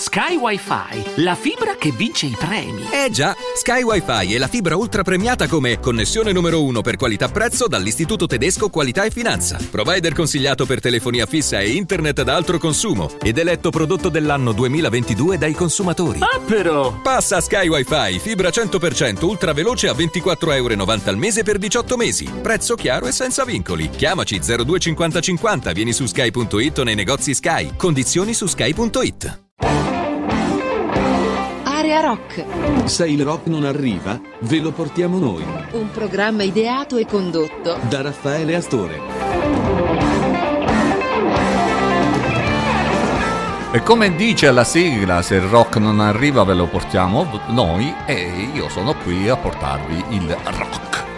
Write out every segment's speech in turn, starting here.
Sky Wi-Fi, la fibra che vince i premi. Eh già, Sky Wi-Fi è la fibra ultra premiata come connessione numero uno per qualità-prezzo dall'Istituto Tedesco Qualità e Finanza. Provider consigliato per telefonia fissa e internet ad altro consumo ed eletto prodotto dell'anno 2022 dai consumatori. Ah però! Passa a Sky Wi-Fi, fibra 100% ultra veloce a 24,90 euro al mese per 18 mesi. Prezzo chiaro e senza vincoli. Chiamaci 025050, vieni su sky.it o nei negozi Sky. Condizioni su sky.it. Area Rock, Se il rock non arriva, ve lo portiamo noi. un programma ideato e condotto Da Raffaele Astore. E come dice la sigla, se il rock non arriva ve lo portiamo noi e io sono qui a portarvi il rock.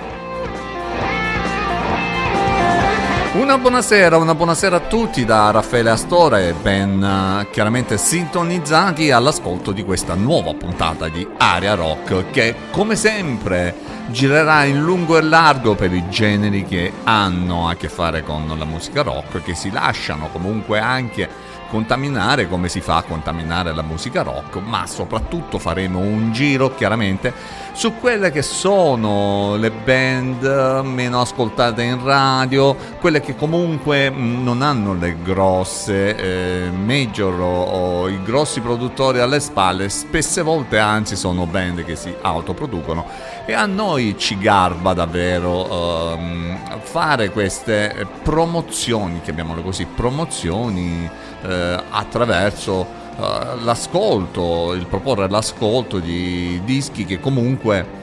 Una buonasera, una buonasera a tutti da Raffaele Astore, ben eh, chiaramente sintonizzati all'ascolto di questa nuova puntata di Area Rock che come sempre girerà in lungo e largo per i generi che hanno a che fare con la musica rock, che si lasciano comunque anche contaminare come si fa a contaminare la musica rock, ma soprattutto faremo un giro chiaramente su quelle che sono le band meno ascoltate in radio, quelle che comunque mh, non hanno le grosse eh, major o, o i grossi produttori alle spalle, spesse volte anzi sono band che si autoproducono. E a noi ci garba davvero ehm, fare queste promozioni, chiamiamole così, promozioni eh, attraverso eh, l'ascolto, il proporre l'ascolto di dischi che comunque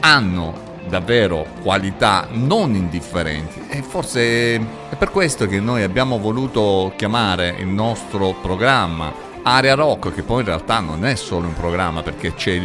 hanno davvero qualità non indifferenti. E forse è per questo che noi abbiamo voluto chiamare il nostro programma Area Rock che poi in realtà non è solo un programma perché c'è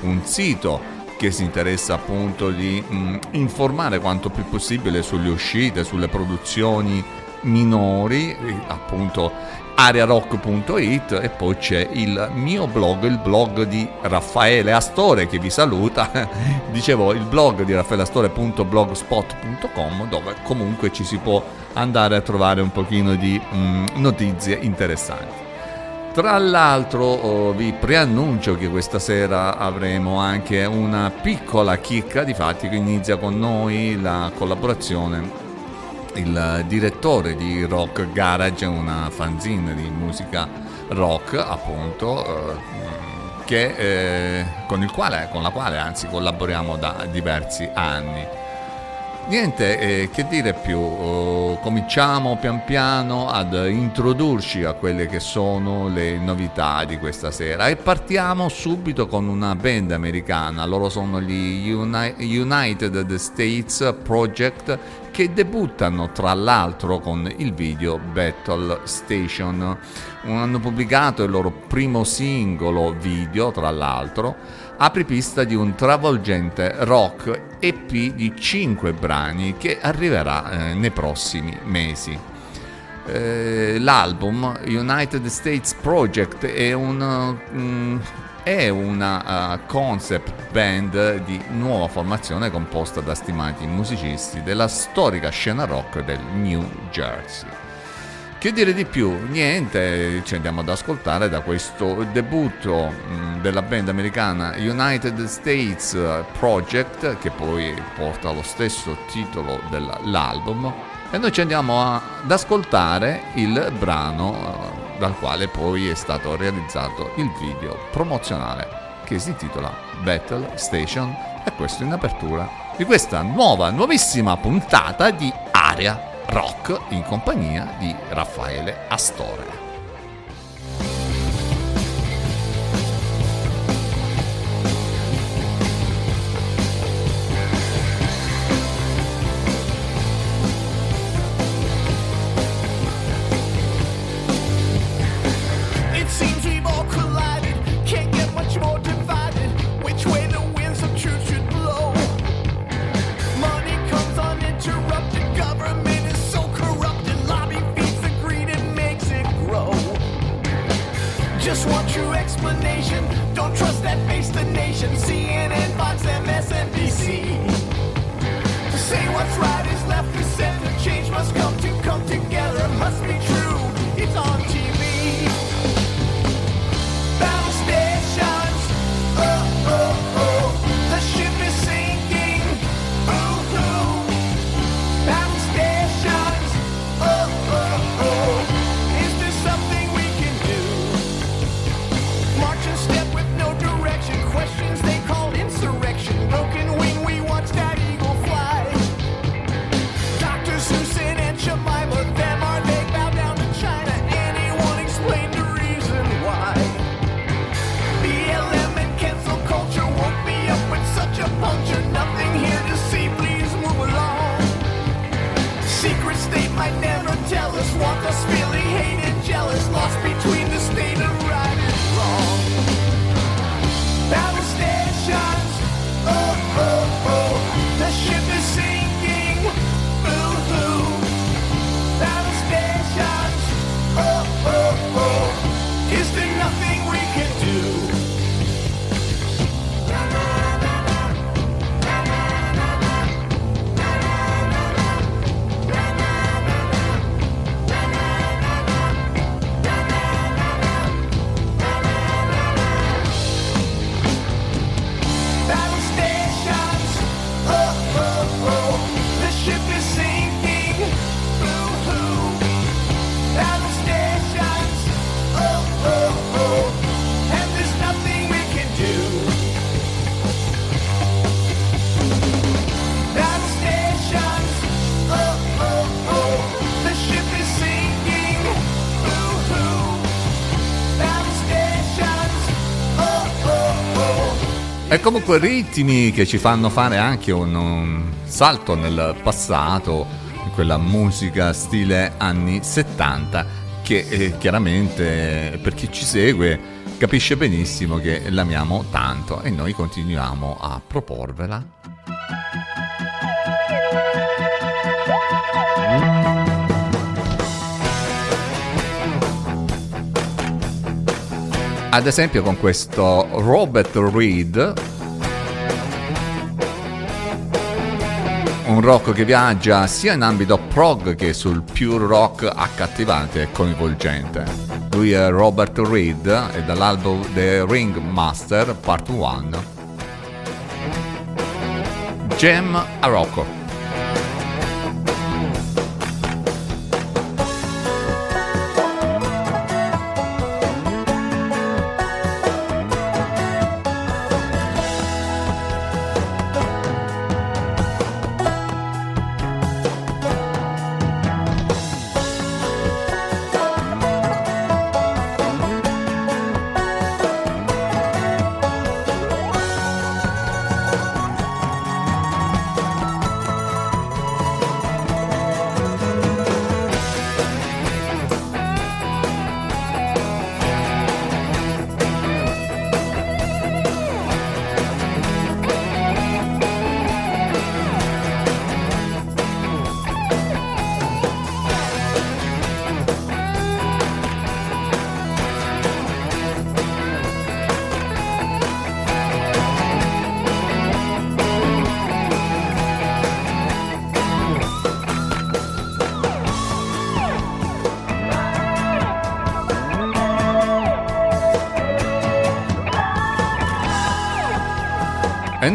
un sito che si interessa appunto di mh, informare quanto più possibile sulle uscite, sulle produzioni minori, appunto arearock.it e poi c'è il mio blog, il blog di Raffaele Astore che vi saluta. Dicevo il blog di raffaeleastore.blogspot.com dove comunque ci si può andare a trovare un pochino di mh, notizie interessanti. Tra l'altro oh, vi preannuncio che questa sera avremo anche una piccola chicca, di fatti che inizia con noi la collaborazione il direttore di Rock Garage, una fanzine di musica rock appunto, eh, che, eh, con, quale, con la quale anzi collaboriamo da diversi anni. Niente, eh, che dire più, Oh, cominciamo pian piano ad introdurci a quelle che sono le novità di questa sera. E partiamo subito con una band americana, loro sono gli Uni- United States Project che debuttano tra l'altro con il video Battle Station. Hanno pubblicato il loro primo singolo video, tra l'altro, apripista di un travolgente rock EP di 5 brani che arriverà eh, nei prossimi mesi. Eh, l'album United States Project è un, mm, è una uh, concept band di nuova formazione composta da stimati musicisti della storica scena rock del New Jersey. Che dire di più? Niente, ci andiamo ad ascoltare da questo debutto mh, della band americana United States Project, che poi porta lo stesso titolo dell'album, e noi ci andiamo ad ascoltare il brano eh, dal quale poi è stato realizzato il video promozionale che si intitola Battle Station e questo in apertura di questa nuova, nuovissima puntata di Area Rock in compagnia di Raffaele Astore. Comunque ritmi che ci fanno fare anche un, un salto nel passato, in quella musica stile anni 70 che eh, chiaramente per chi ci segue capisce benissimo che l'amiamo tanto e noi continuiamo a proporvela. Ad esempio con questo Robert Reed, un rock che viaggia sia in ambito prog che sul pure rock accattivante e coinvolgente. Lui è Robert Reed e dall'album The Ring Master Part 1. Gem a Rocco.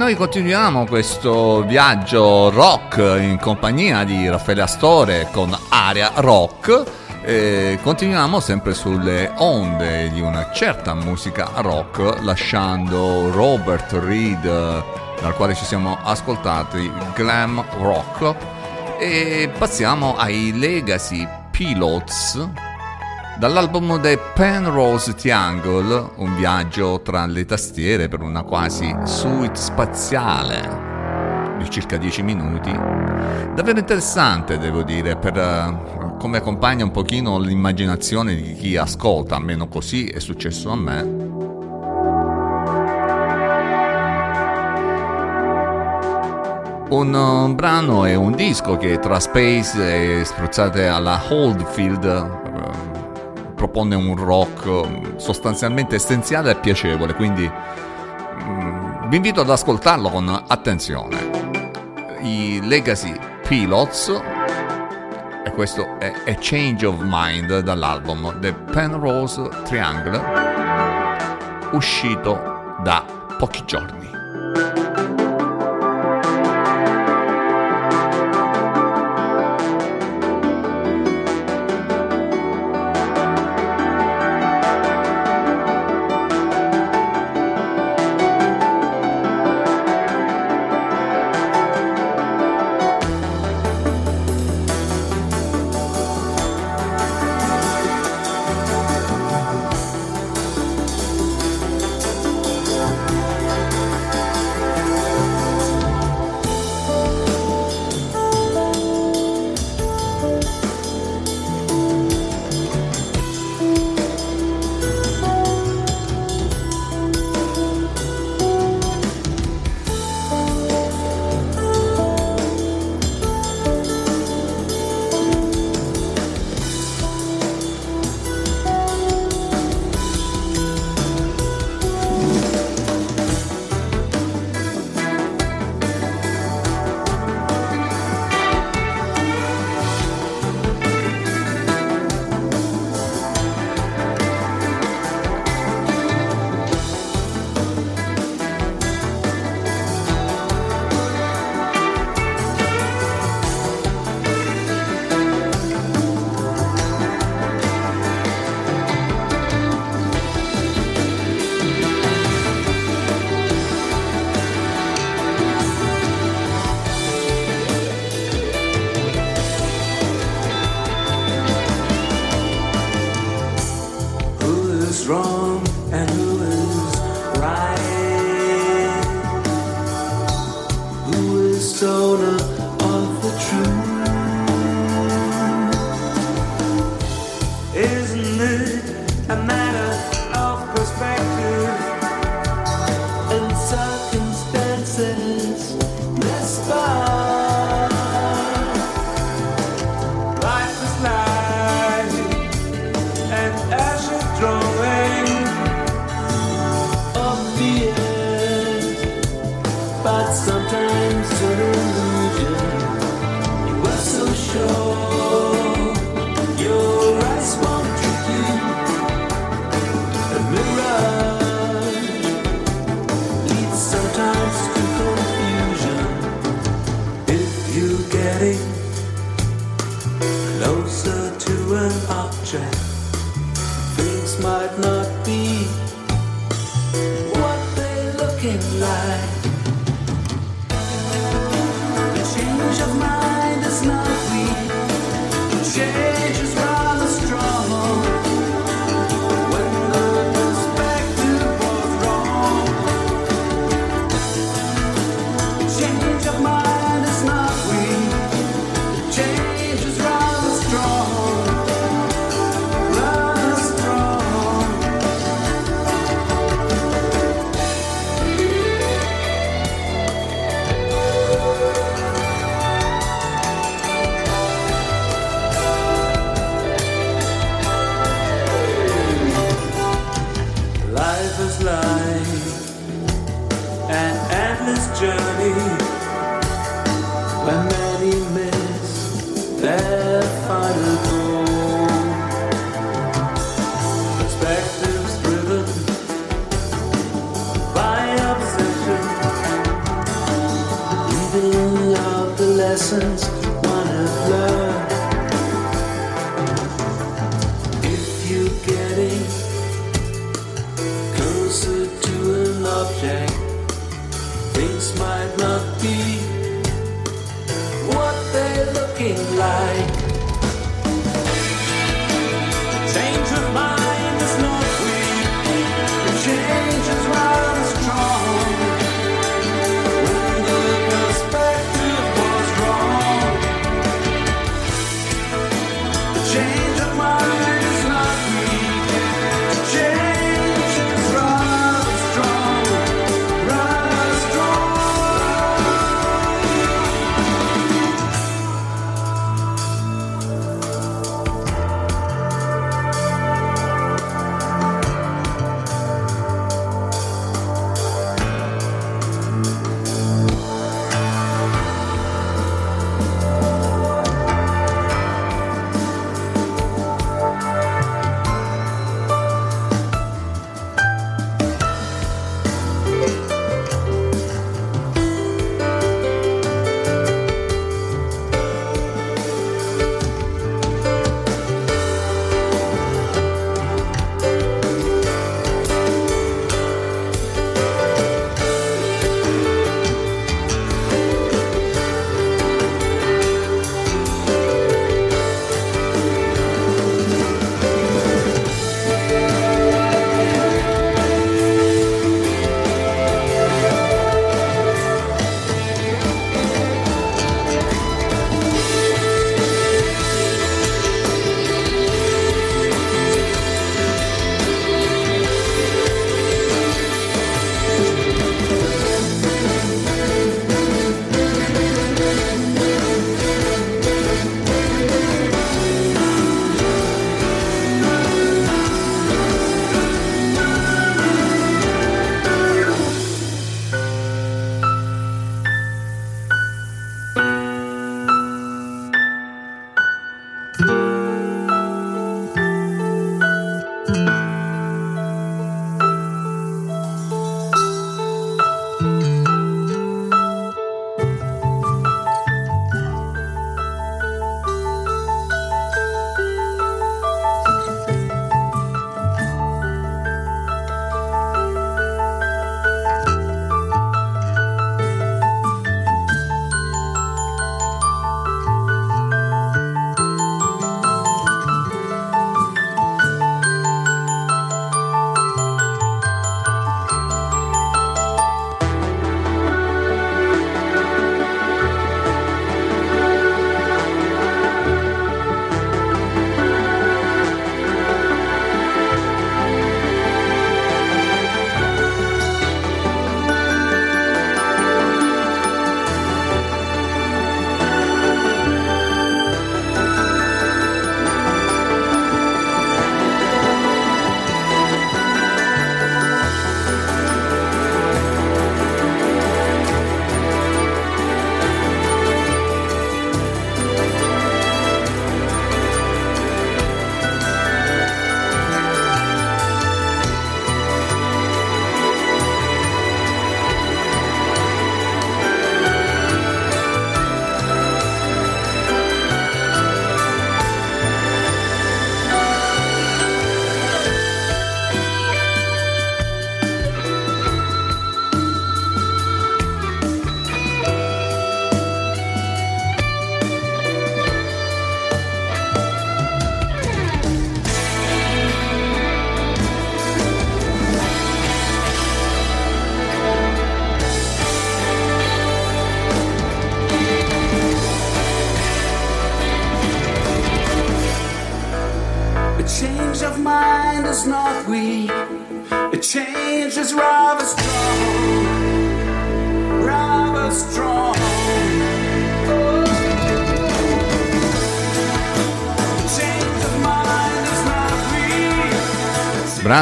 Noi continuiamo questo viaggio rock in compagnia di Raffaele Astore con Aria Rock. E continuiamo sempre sulle onde di una certa musica rock, lasciando Robert Reed, dal quale ci siamo ascoltati, glam rock, e passiamo ai Legacy Pilots Dall'album The Penrose Triangle, un viaggio tra le tastiere per una quasi suite spaziale di circa 10 minuti. Davvero interessante, devo dire, per, eh, come accompagna un pochino l'immaginazione di chi ascolta, almeno così è successo a me. Un uh, brano e un disco che tra Space e spruzzate alla Holdfield eh, propone un rock eh, sostanzialmente essenziale e piacevole, quindi mm, vi invito ad ascoltarlo con attenzione. I Legacy Pilots e questo è A Change of Mind dall'album The Penrose Triangle uscito da pochi giorni.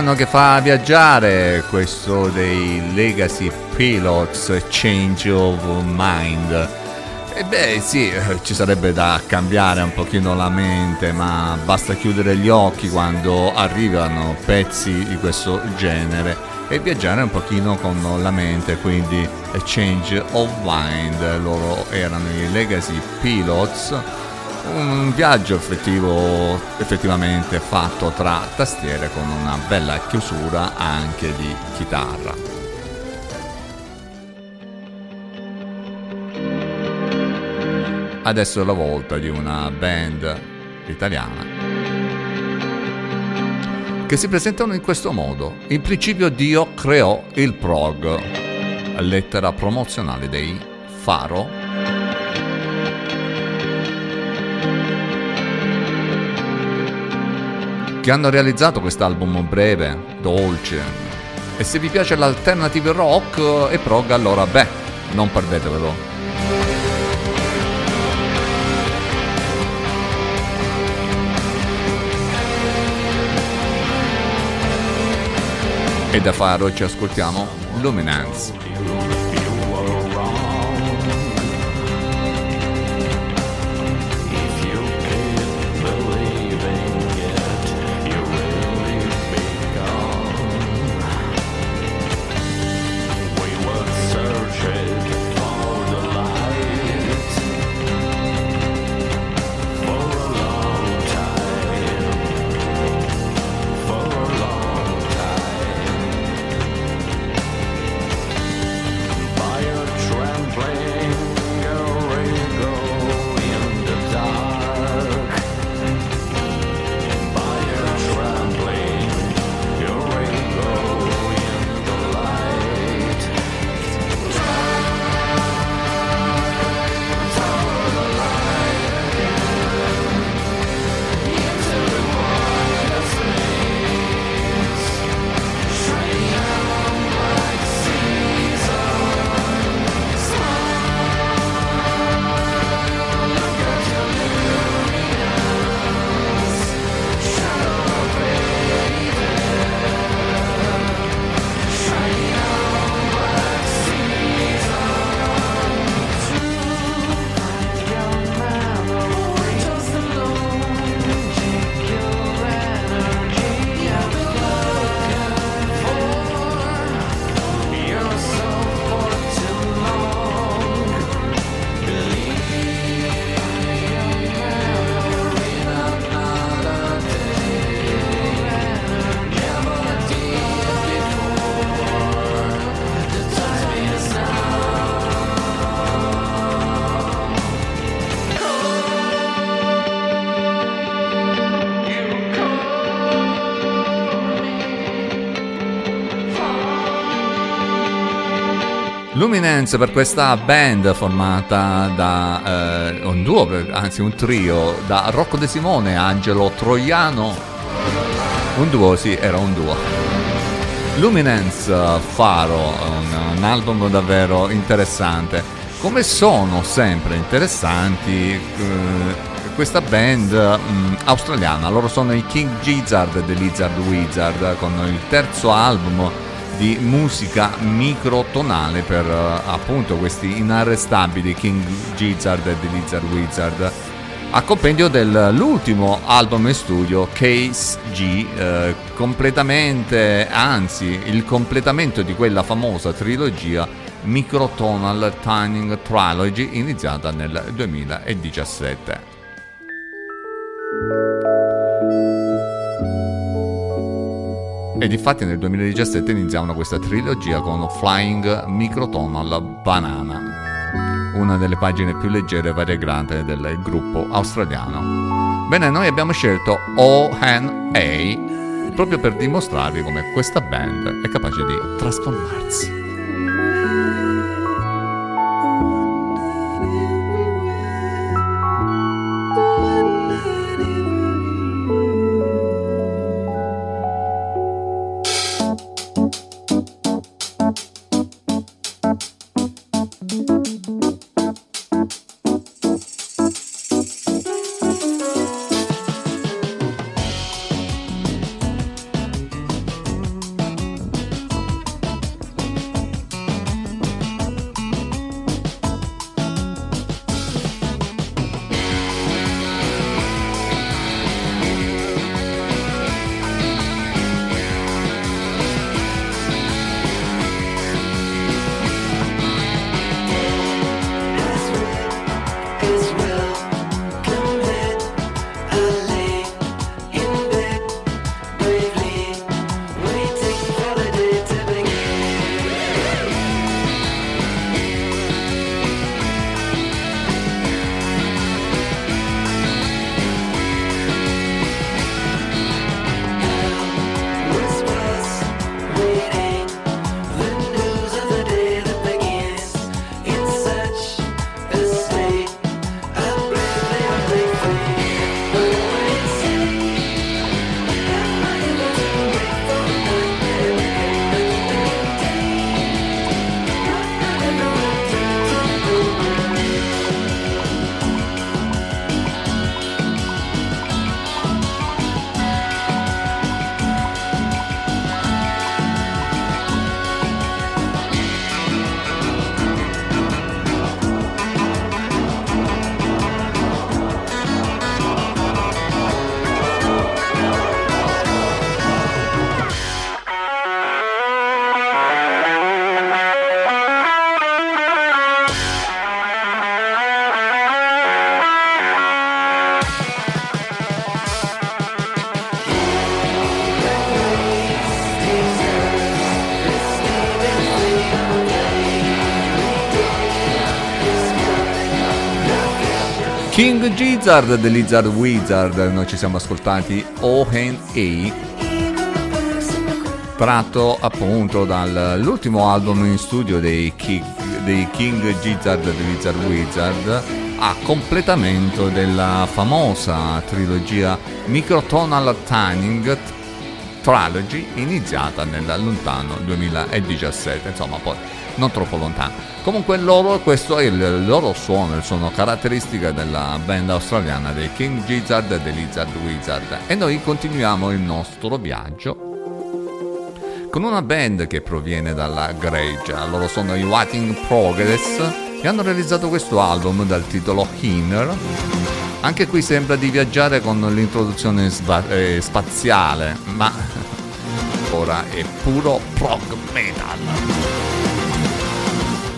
Brano che fa viaggiare questo dei Legacy Pilots Change of Mind. E beh sì, ci sarebbe da cambiare un pochino la mente, ma basta chiudere gli occhi quando arrivano pezzi di questo genere e viaggiare un pochino con la mente, quindi Change of Mind, loro erano i Legacy Pilots, un viaggio effettivo, effettivamente fatto tra tastiere con una bella chiusura anche di chitarra. Adesso è la volta di una band italiana che si presentano in questo modo. In principio Dio creò il prog, lettera promozionale dei Faro. Che hanno realizzato quest'album breve, dolce. E se vi piace l'alternative rock e prog, allora beh, non perdetevelo. E da Faro ci ascoltiamo Luminance. Luminance per questa band formata da eh, un duo, anzi un trio, da Rocco De Simone, Angelo Troiano. Un duo, sì, era un duo. Luminance eh, Faro, un, un album davvero interessante. Come sono sempre interessanti eh, questa band mh, australiana, loro sono i King Gizzard The Lizard Wizard con il terzo album di musica microtonale per eh, appunto questi inarrestabili King Gizzard e The Lizard Wizard a compendio dell'ultimo album in studio Case G eh, completamente anzi il completamento di quella famosa trilogia Microtonal Tuning Trilogy iniziata nel 2017 Ed infatti nel 2017 iniziamo questa trilogia con Flying Microtonal Banana, una delle pagine più leggere e variegate del gruppo australiano. Bene, noi abbiamo scelto O.N.A. proprio per dimostrarvi come questa band è capace di trasformarsi. King Gizzard The Lizard Wizard, noi ci siamo ascoltati O&A tratto appunto dall'ultimo album in studio dei, Ki- dei King Gizzard The Lizard Wizard a completamento della famosa trilogia Microtonal Tanning Trilogy iniziata nel lontano 2017, insomma poi non troppo lontano. Comunque loro, questo è il loro suono, il suono caratteristico della band australiana dei King Gizzard e dei Lizard Wizard e noi continuiamo il nostro viaggio con una band che proviene dalla Grecia, loro sono i Waiting Progress che hanno realizzato questo album dal titolo Inner. Anche qui sembra di viaggiare con l'introduzione sba- eh, spaziale, ma ora è puro prog metal.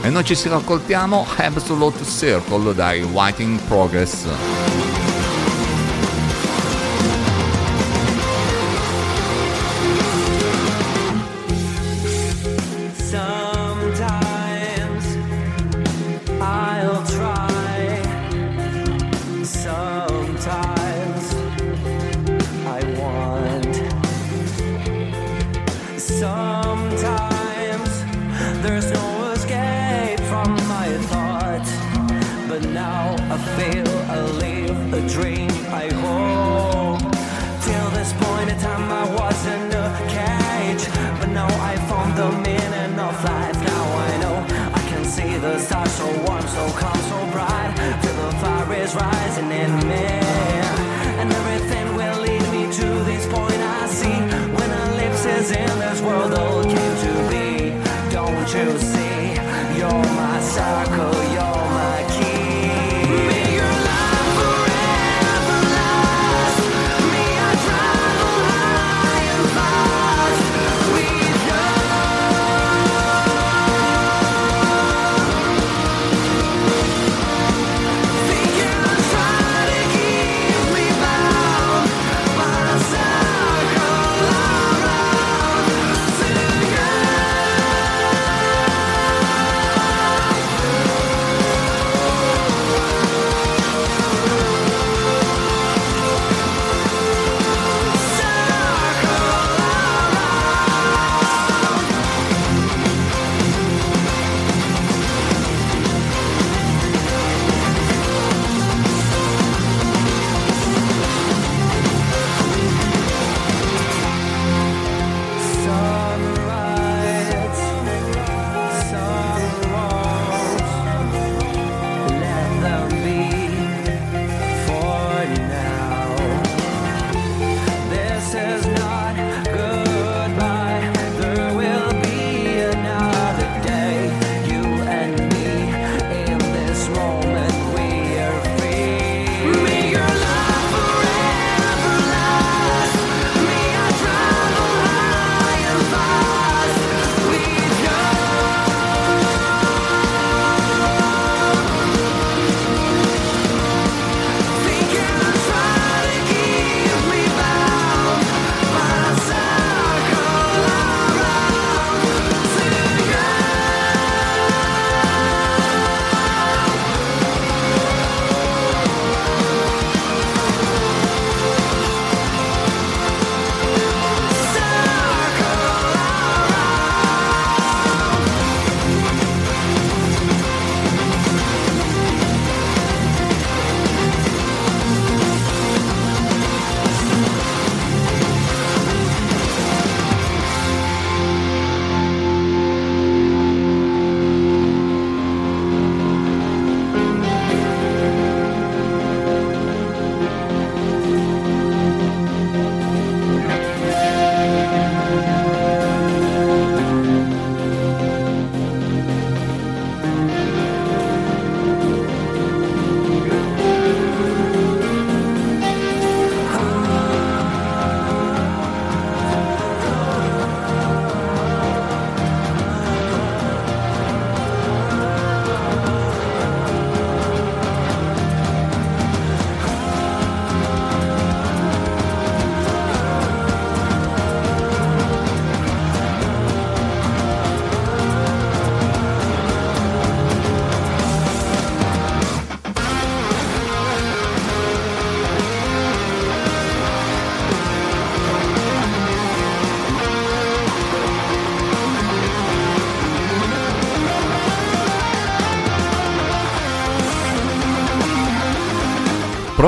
E noi ci ascoltiamo Absolute Circle dai Waiting Progress.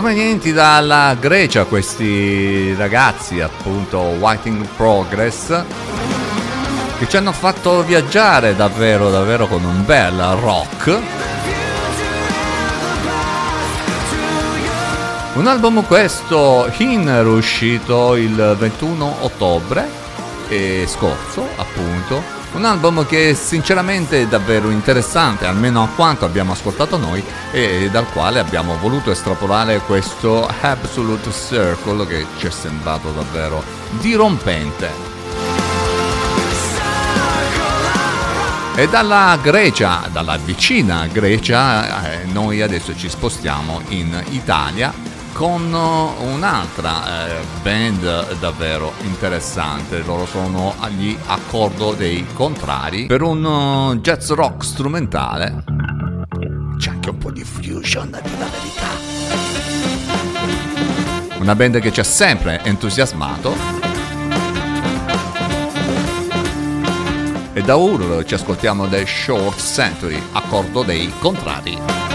Provenienti dalla Grecia questi ragazzi appunto Whiting Progress che ci hanno fatto viaggiare davvero davvero con un bel rock. Un album questo Hinner uscito il 21 ottobre eh, scorso appunto un album che sinceramente è davvero interessante, almeno a quanto abbiamo ascoltato noi e dal quale abbiamo voluto estrapolare questo Absolute Circle che ci è sembrato davvero dirompente. E dalla Grecia, dalla vicina Grecia, eh, noi adesso ci spostiamo in Italia con un'altra eh, band davvero interessante. Loro sono agli Accordo dei Contrari per un uh, jazz rock strumentale. C'è anche un po' di fusion, dire la verità. Una band che ci ha sempre entusiasmato. E da Ur ci ascoltiamo The Short Century, Accordo dei Contrari.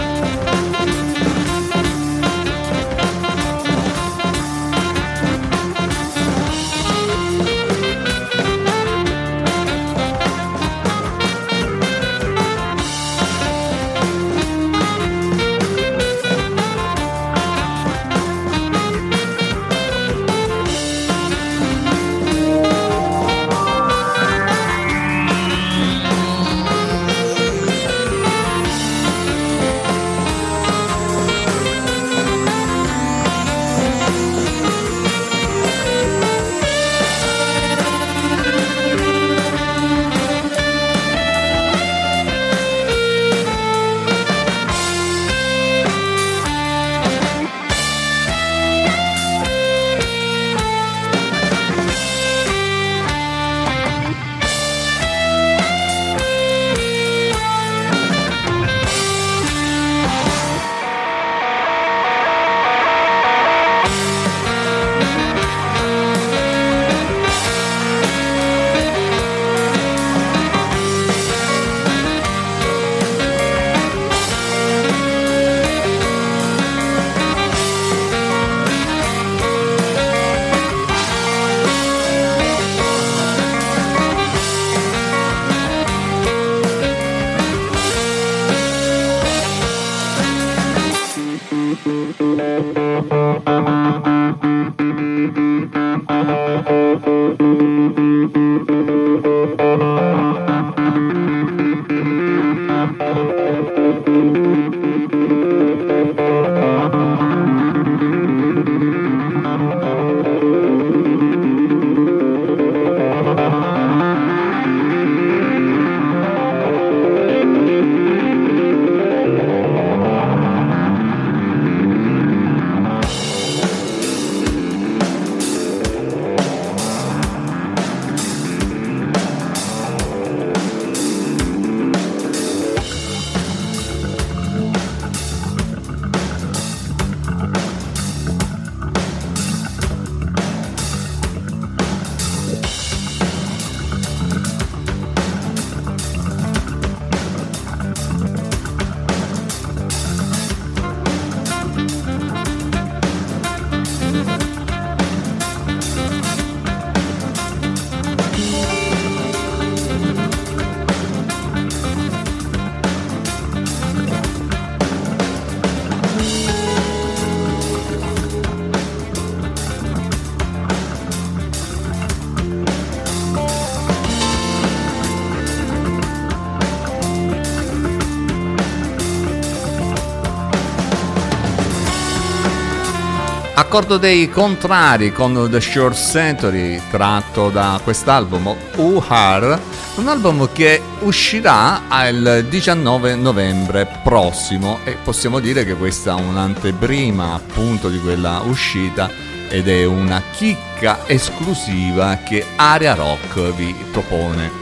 Accordo dei contrari con The Short Century tratto da quest'album Uhar, un album che uscirà il 19 novembre prossimo e possiamo dire che questa è un'anteprima appunto di quella uscita ed è una chicca esclusiva che Area Rock vi propone.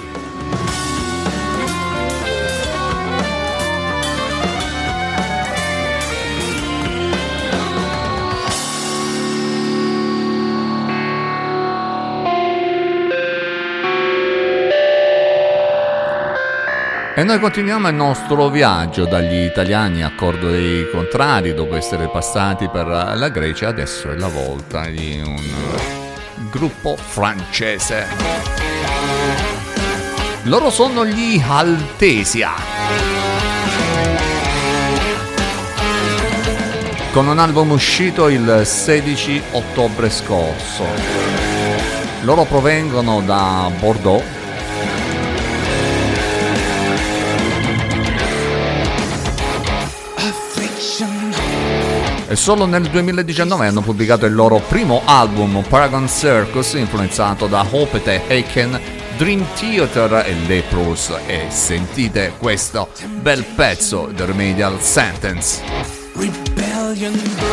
E noi continuiamo il nostro viaggio dagli italiani a cordo dei contrari, dopo essere passati per la Grecia, adesso è la volta di un gruppo francese. Loro sono gli Altesia. Con un album uscito il 16 ottobre scorso. Loro provengono da Bordeaux solo nel 2019 hanno pubblicato il loro primo album Paragon Circus influenzato da Hopete Aiken, Dream Theater e Leprous e sentite questo bel pezzo The Remedial Sentence. Rebellion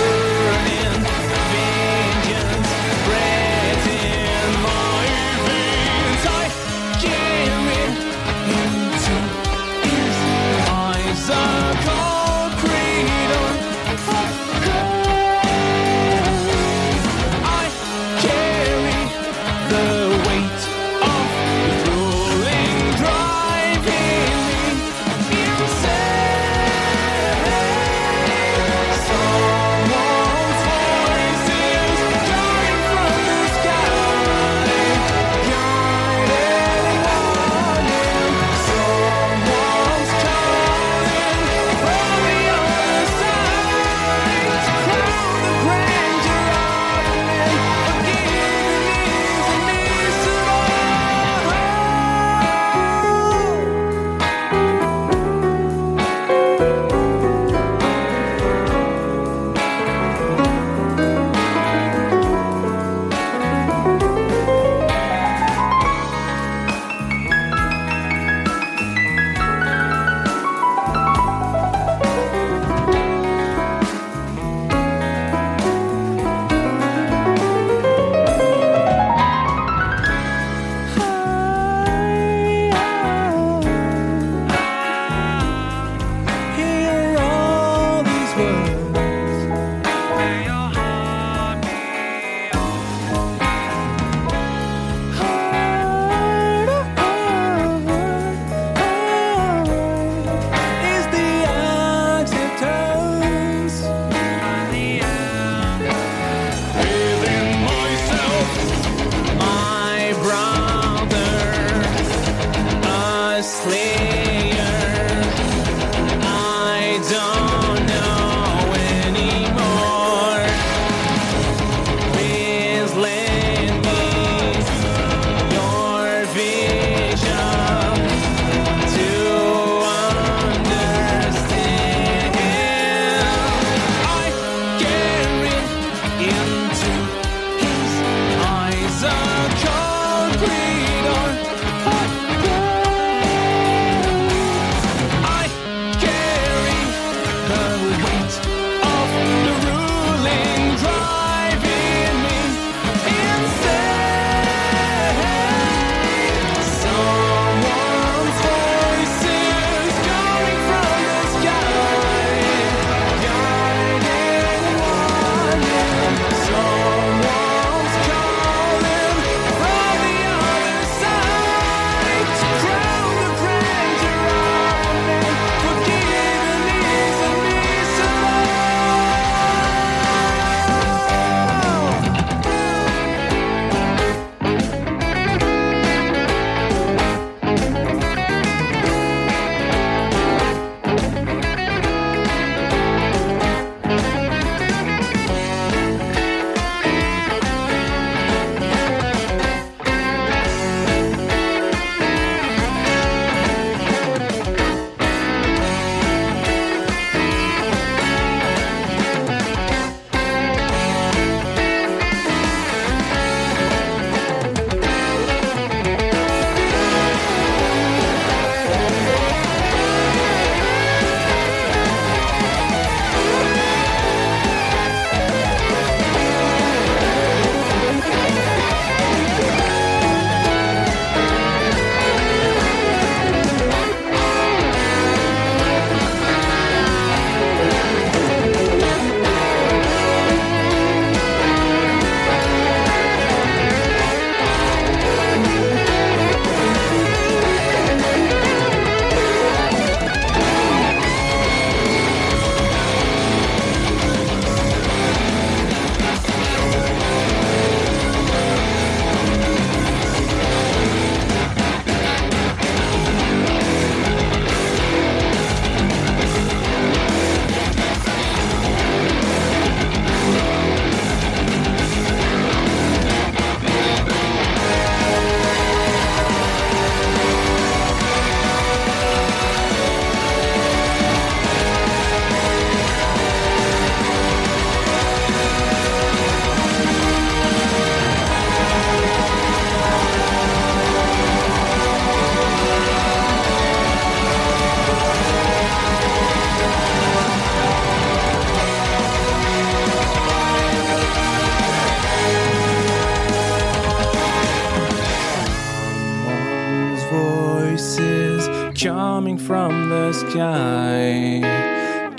coming from the sky,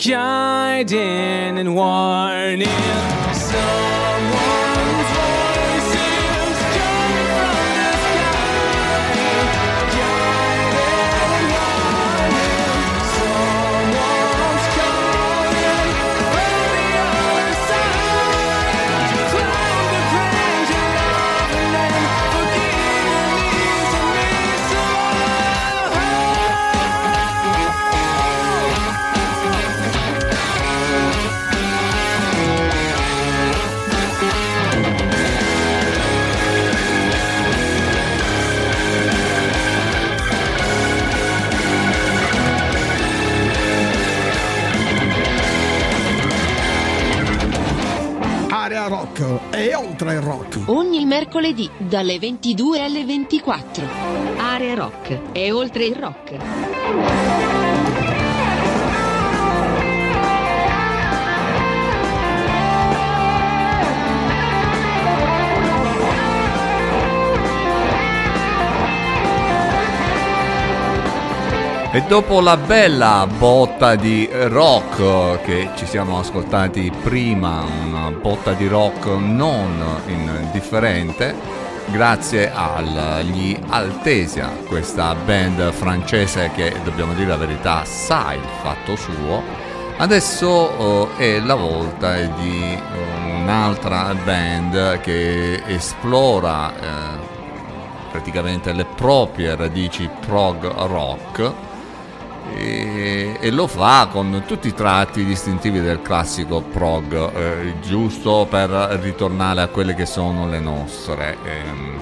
guiding and warning. Someone's Area rock e oltre il rock. Ogni mercoledì dalle 22 alle 24. Area Rock e oltre il rock. E dopo la bella botta di rock che ci siamo ascoltati prima, una botta di rock non indifferente, grazie agli Altesia, questa band francese che dobbiamo dire la verità sa il fatto suo, adesso eh, è la volta di un'altra band che esplora eh, praticamente le proprie radici prog rock e, e lo fa con tutti i tratti distintivi del classico prog, eh, giusto per ritornare a quelle che sono le nostre ehm,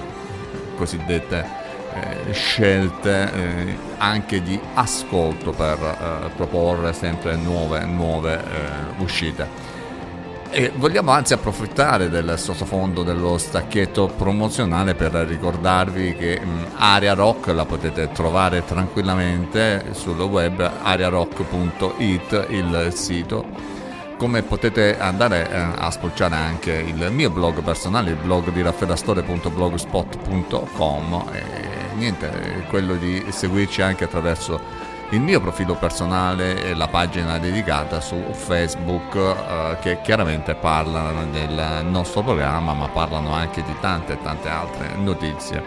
cosiddette eh, scelte eh, anche di ascolto per eh, proporre sempre nuove, nuove eh, uscite. E vogliamo anzi approfittare del sottofondo dello stacchetto promozionale per ricordarvi che mh, Area Rock la potete trovare tranquillamente sul web ariarock.it il sito. Come potete andare eh, a spulciare anche il mio blog personale il blog di raffaellastore.blogspot.com e niente quello di seguirci anche attraverso il mio profilo personale e la pagina dedicata su Facebook eh, che chiaramente parlano del nostro programma ma parlano anche di tante tante altre notizie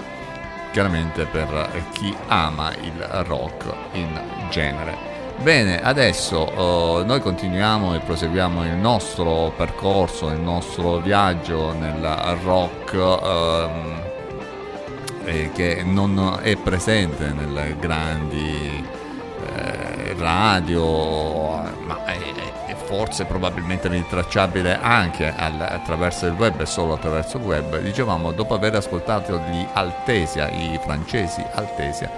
chiaramente per chi ama il rock in genere. Bene adesso eh, noi continuiamo e proseguiamo il nostro percorso il nostro viaggio nel rock ehm, eh, che non è presente nelle grandi eh, radio, ma è, è forse probabilmente rintracciabile anche al- attraverso il web e solo attraverso il web. Dicevamo, dopo aver ascoltato gli Altesia, i francesi Altesia,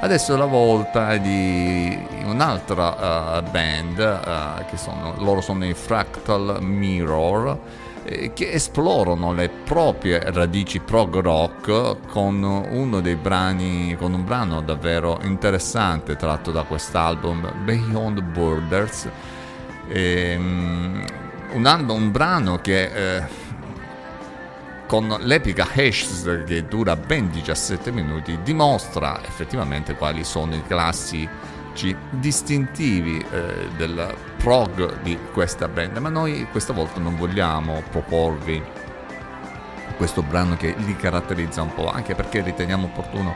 adesso è la volta di un'altra eh, band, eh, che sono, loro sono i Fractal Mirror, che esplorano le proprie radici prog rock con uno dei brani con un brano davvero interessante tratto da quest'album Beyond Borders. Ehm, un, album, un brano che eh, con l'epica hash che dura ben 17 minuti dimostra effettivamente quali sono i classici distintivi eh, del prog di questa band ma noi questa volta non vogliamo proporvi questo brano che li caratterizza un po' anche perché riteniamo opportuno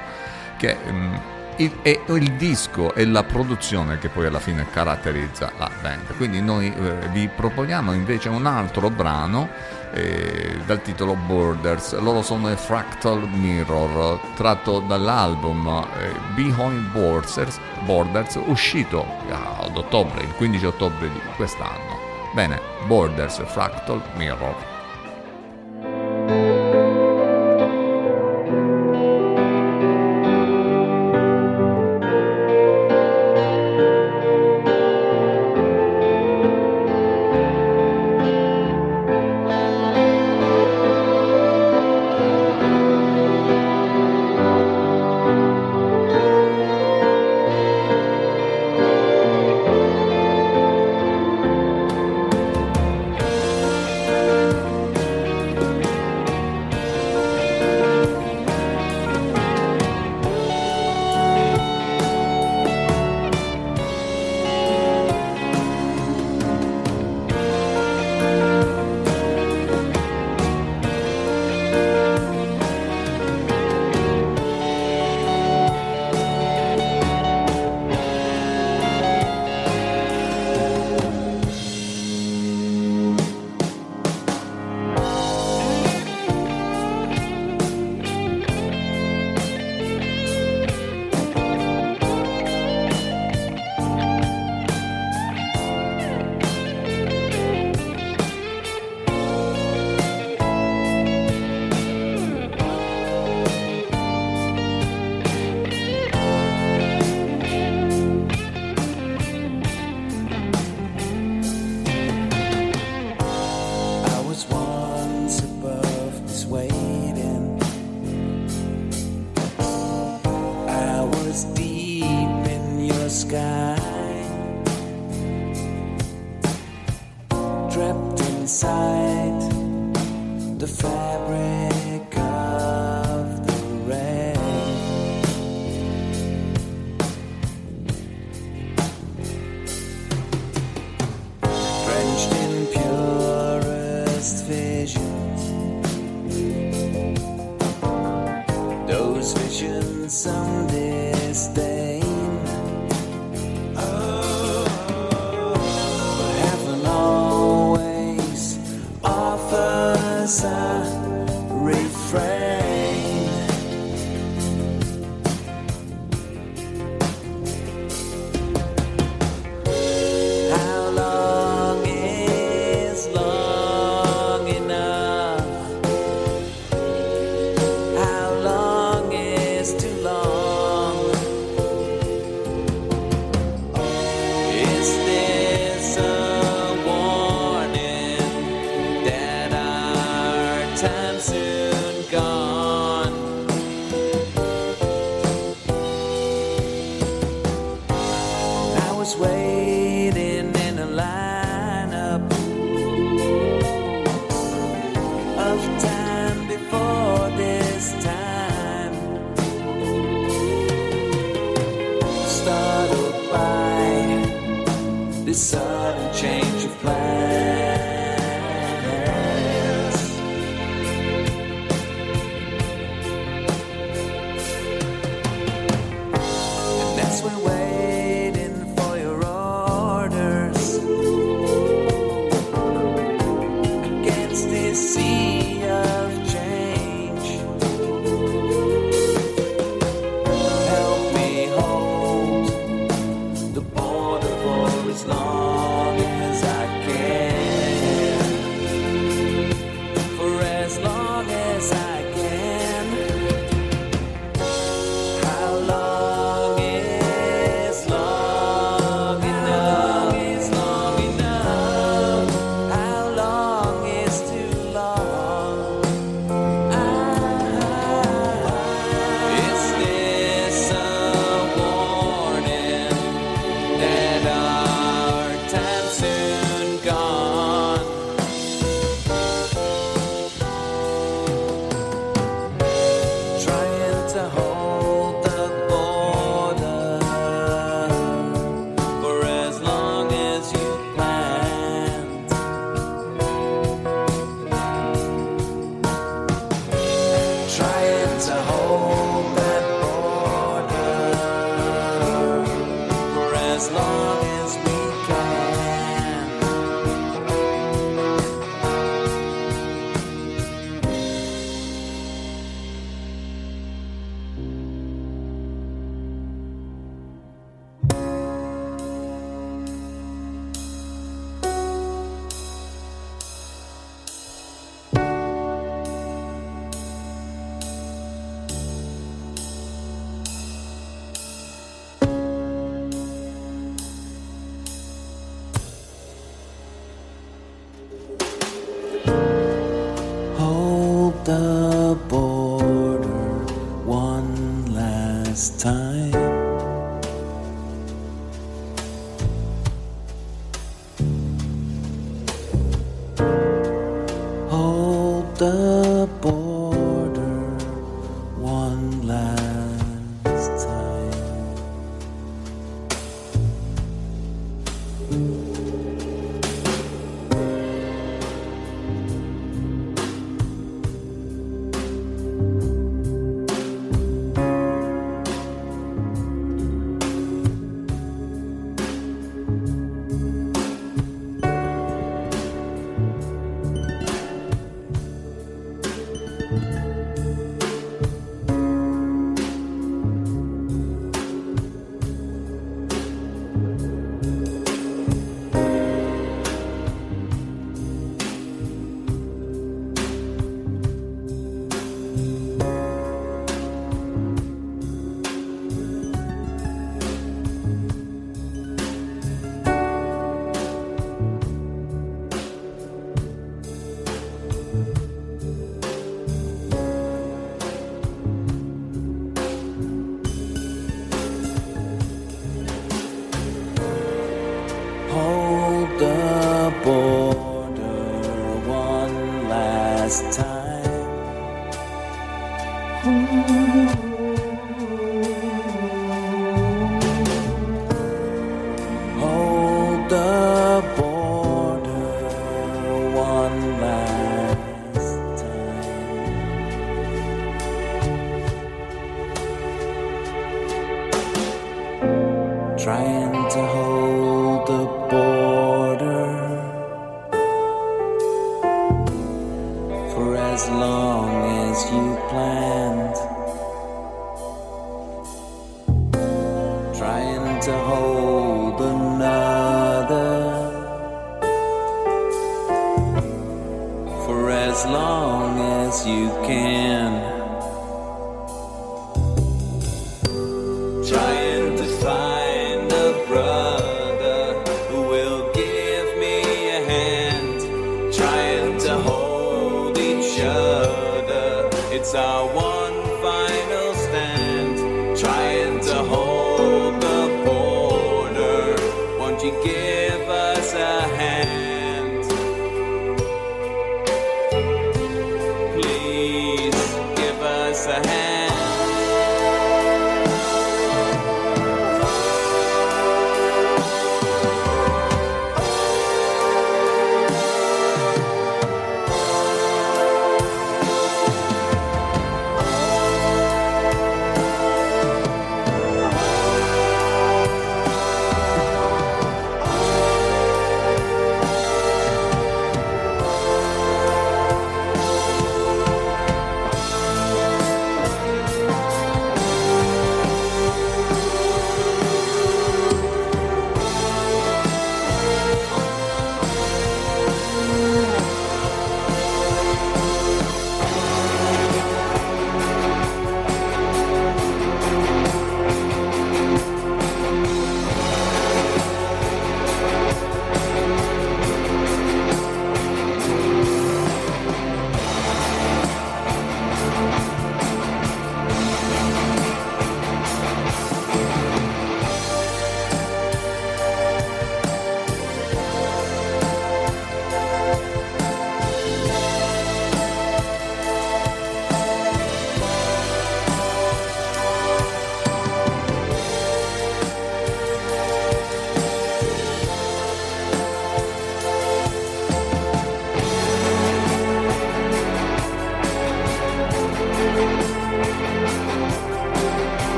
che mm, il, è il disco e la produzione che poi alla fine caratterizza la band. Quindi noi eh, vi proponiamo invece un altro brano eh, dal titolo Borders. Loro sono i Fractal Mirror tratto dall'album eh, Behind Borders, Borders uscito ad ottobre il 15 ottobre di quest'anno. Bene Borders Fractal Mirror by está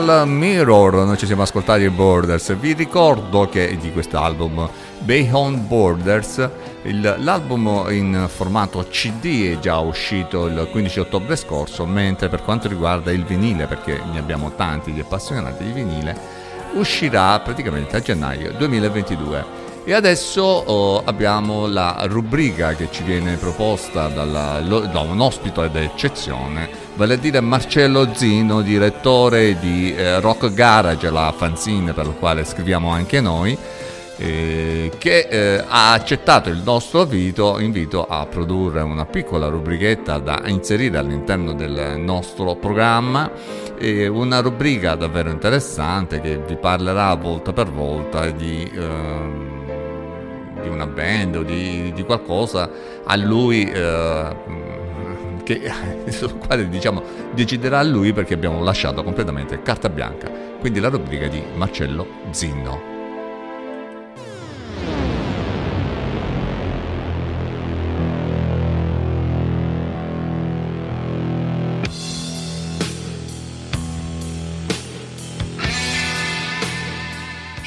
Fractal Mirror, noi ci siamo ascoltati i Borders. Vi ricordo che di quest'album Beyond Borders. Il- l'album in formato CD è già uscito il 15 ottobre scorso, mentre per quanto riguarda il vinile, perché ne abbiamo tanti di appassionati di vinile, uscirà praticamente a gennaio 2022. E adesso oh, abbiamo la rubrica che ci viene proposta dalla- lo- da un ospite d'eccezione, vale a dire Marcello Zino, direttore di eh, Rock Garage, la fanzine per la quale scriviamo anche noi, eh, che eh, ha accettato il nostro invito, invito a produrre una piccola rubrichetta da inserire all'interno del nostro programma. eh, una rubrica davvero interessante che vi parlerà volta per volta di, ehm, di una band o di, di qualcosa a lui eh, che, sul quale diciamo deciderà lui perché abbiamo lasciato completamente carta bianca. Quindi la rubrica di Marcello Zinno.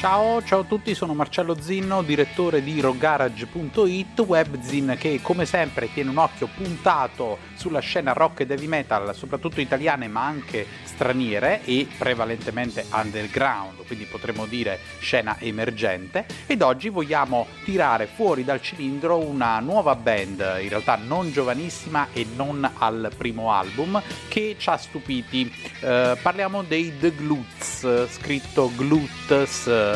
Ciao, ciao a tutti, sono Marcello Zinno, direttore di rockgarage.it, webzin che come sempre tiene un occhio puntato sulla scena rock e heavy metal, soprattutto italiane ma anche straniere e prevalentemente underground, quindi potremmo dire scena emergente. Ed oggi vogliamo tirare fuori dal cilindro una nuova band, in realtà non giovanissima e non al primo album, che ci ha stupiti. Eh, parliamo dei The Glutes, scritto Glutes.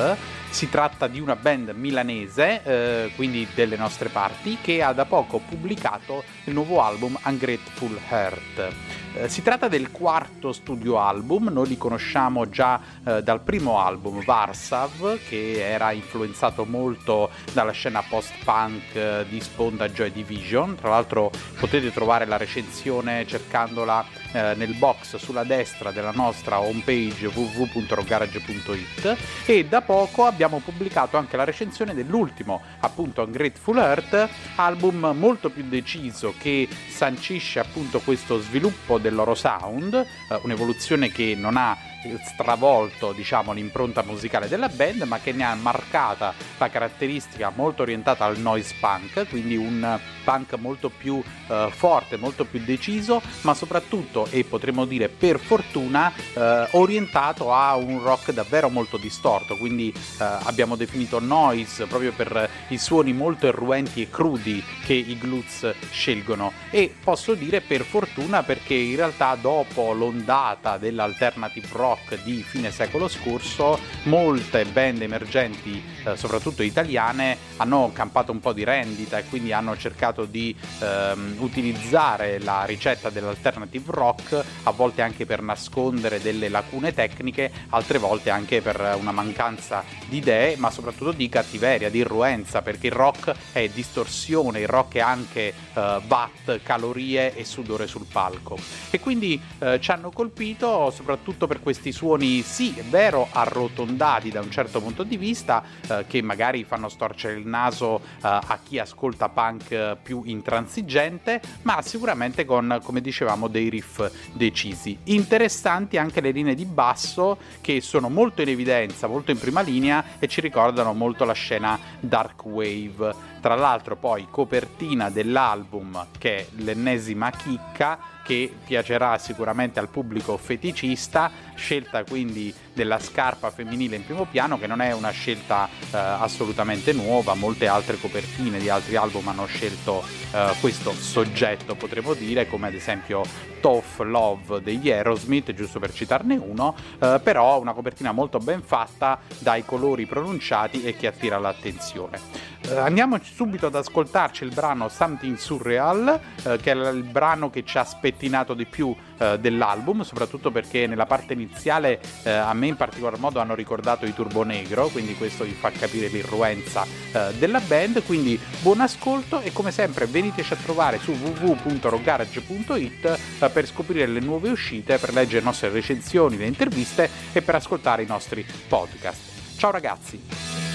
Si tratta di una band milanese, eh, quindi delle nostre parti, che ha da poco pubblicato il nuovo album Ungrateful Heart. Eh, si tratta del quarto studio album, noi li conosciamo già eh, dal primo album Varsav, che era influenzato molto dalla scena post-punk eh, di sponda Joy Division. Tra l'altro potete trovare la recensione cercandola eh, nel box sulla destra della nostra homepage www.rogarage.it e da poco abbiamo pubblicato anche la recensione dell'ultimo, appunto Ungrateful Earth, album molto più deciso che sancisce appunto questo sviluppo del loro sound, eh, un'evoluzione che non ha stravolto diciamo l'impronta musicale della band ma che ne ha marcata la caratteristica molto orientata al noise punk quindi un punk molto più eh, forte molto più deciso ma soprattutto e potremmo dire per fortuna eh, orientato a un rock davvero molto distorto. Quindi eh, abbiamo definito noise proprio per i suoni molto irruenti e crudi che i Glutz scelgono. E posso dire per fortuna perché in realtà dopo l'ondata dell'alternative rock di fine secolo scorso molte band emergenti eh, soprattutto italiane hanno campato un po' di rendita e quindi hanno cercato di ehm, utilizzare la ricetta dell'alternative rock a volte anche per nascondere delle lacune tecniche altre volte anche per una mancanza di idee ma soprattutto di cattiveria di irruenza perché il rock è distorsione il rock è anche eh, watt calorie e sudore sul palco. E quindi eh, ci hanno colpito soprattutto per questi suoni sì è vero arrotondati da un certo punto di vista eh, che magari fanno storcere il naso eh, a chi ascolta punk eh, più intransigente ma sicuramente con come dicevamo dei riff decisi. Interessanti anche le linee di basso che sono molto in evidenza molto in prima linea e ci ricordano molto la scena dark wave. Tra l'altro poi copertina dell'album che è l'ennesima chicca che piacerà sicuramente al pubblico feticista, scelta quindi della scarpa femminile in primo piano che non è una scelta eh, assolutamente nuova, molte altre copertine di altri album hanno scelto eh, questo soggetto potremmo dire, come ad esempio Tough Love degli Aerosmith, giusto per citarne uno, eh, però una copertina molto ben fatta dai colori pronunciati e che attira l'attenzione. Eh, andiamo subito ad ascoltarci il brano Something Surreal, eh, che è il brano che ci ha spettinato di più eh, dell'album, soprattutto perché nella parte iniziale eh, a me in particolar modo hanno ricordato i Turbo Negro, quindi questo vi fa capire l'irruenza eh, della band, quindi buon ascolto e come sempre veniteci a trovare su www.rogarage.it eh, per scoprire le nuove uscite, per leggere le nostre recensioni, le interviste e per ascoltare i nostri podcast. Ciao ragazzi!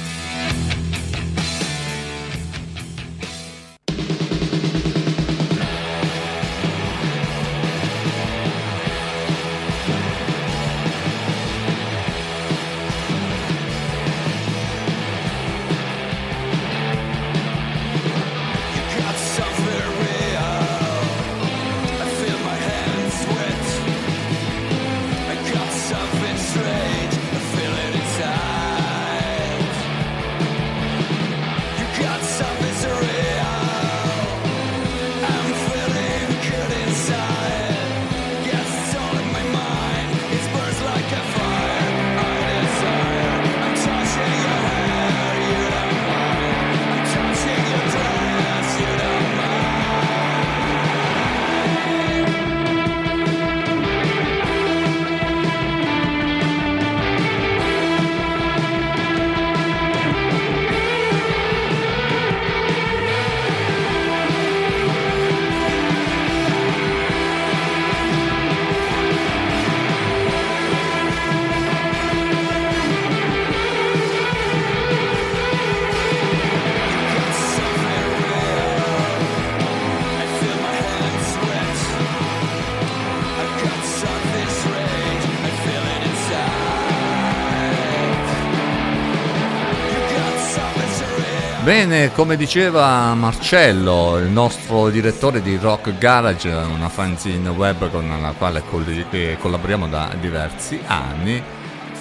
Bene, come diceva Marcello, il nostro direttore di Rock Garage, una fanzine web con la quale eh, collaboriamo da diversi anni,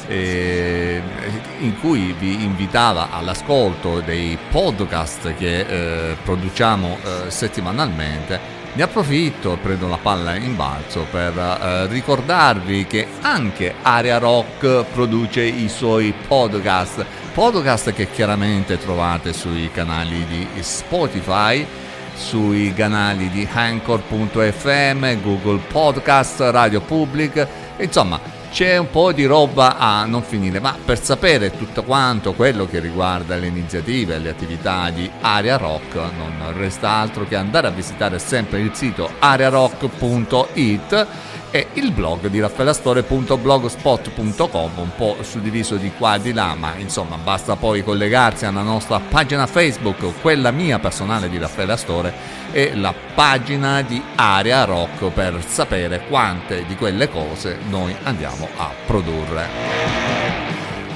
in cui vi invitava all'ascolto dei podcast che eh, produciamo eh, settimanalmente. Ne approfitto, prendo la palla in balzo per eh, ricordarvi che anche Area Rock produce i suoi podcast, podcast che chiaramente trovate sui canali di Spotify, sui canali di Anchor.fm, Google Podcast, Radio Public, insomma c'è un po' di roba a non finire, ma per sapere tutto quanto quello che riguarda le iniziative e le attività di Area Rock non resta altro che andare a visitare sempre il sito arearock.it e il blog di raffaellastore.blogspot.com un po' suddiviso di qua e di là ma insomma basta poi collegarsi alla nostra pagina Facebook quella mia personale di Raffaele Astore e la pagina di Area Rock per sapere quante di quelle cose noi andiamo a produrre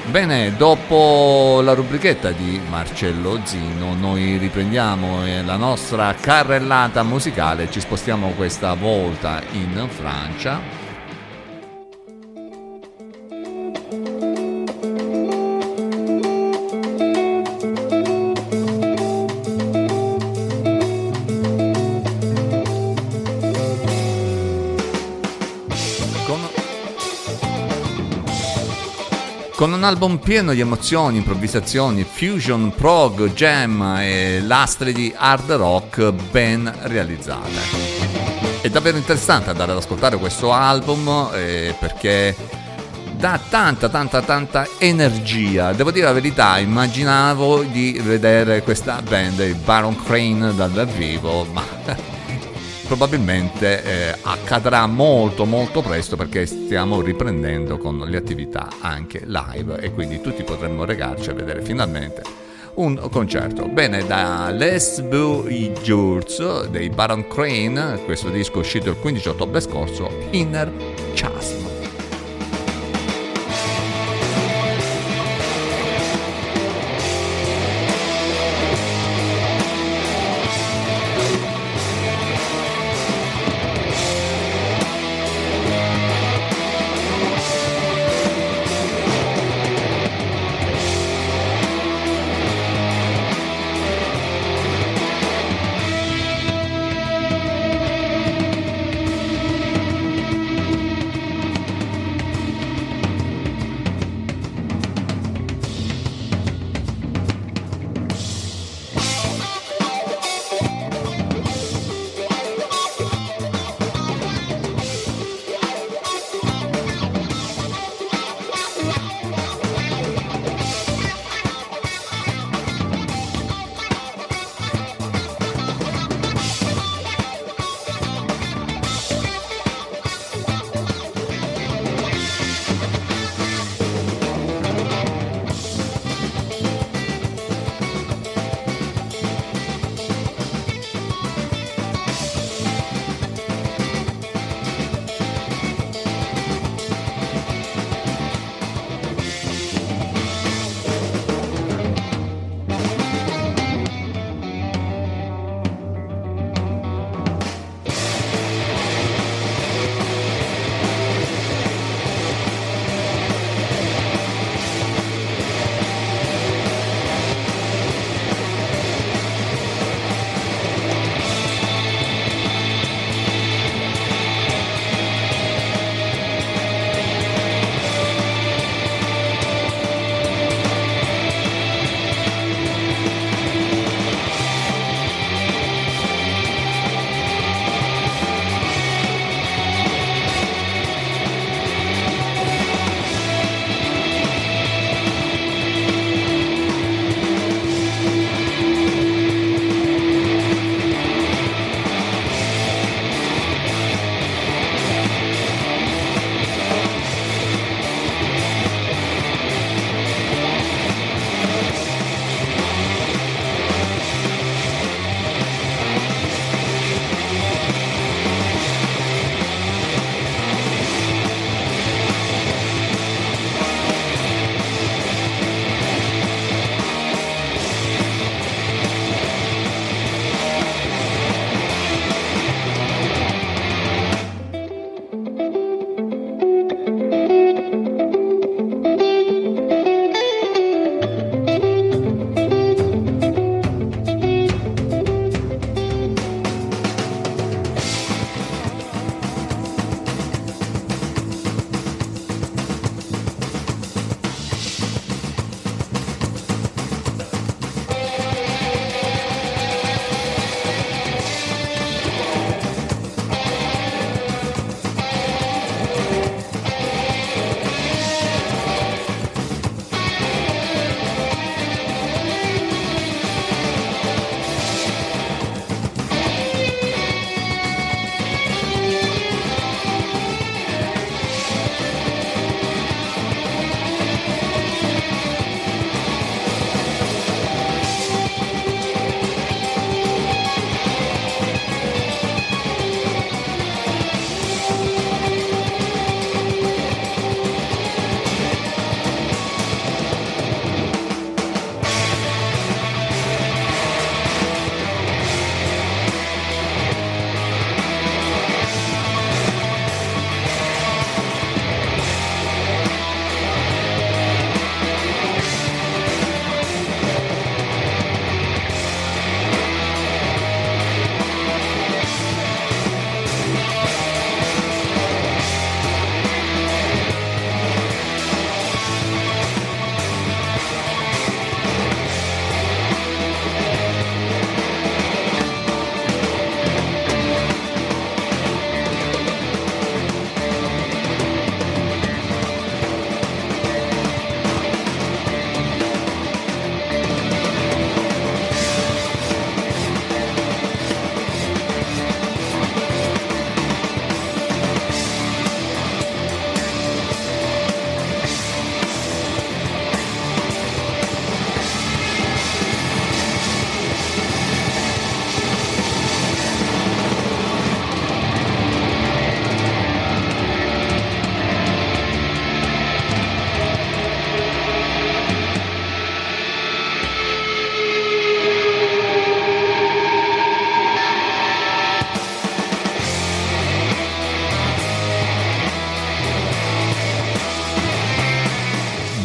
Bene, dopo la rubrichetta di Marcello Zino, noi riprendiamo eh, la nostra carrellata musicale, ci spostiamo questa volta in Francia. Album pieno di emozioni, improvvisazioni, fusion, prog, jam e lastre di hard rock ben realizzate. È davvero interessante andare ad ascoltare questo album eh, perché dà tanta tanta tanta energia. Devo dire la verità, immaginavo di vedere questa band, i Baron Crane dal vivo, ma probabilmente eh, accadrà molto molto presto perché stiamo riprendendo con le attività anche live e quindi tutti potremmo regarci a vedere finalmente un concerto. Bene, da Les Blue Jurts dei Baron Crane, questo disco uscito il 15 ottobre scorso, Inner Chasm.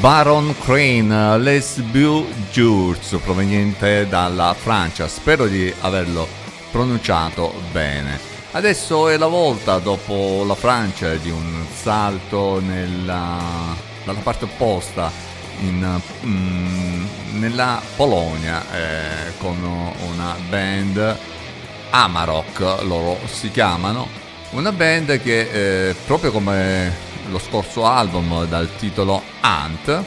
Baron Crane, Les Beaux Jours, proveniente dalla Francia. Spero di averlo pronunciato bene. Adesso è la volta, dopo la Francia, di un salto nella, dalla parte opposta, in, mm, nella Polonia, eh, con una band Amarok, loro si chiamano. Una band che, eh, proprio come lo scorso album dal titolo Ant,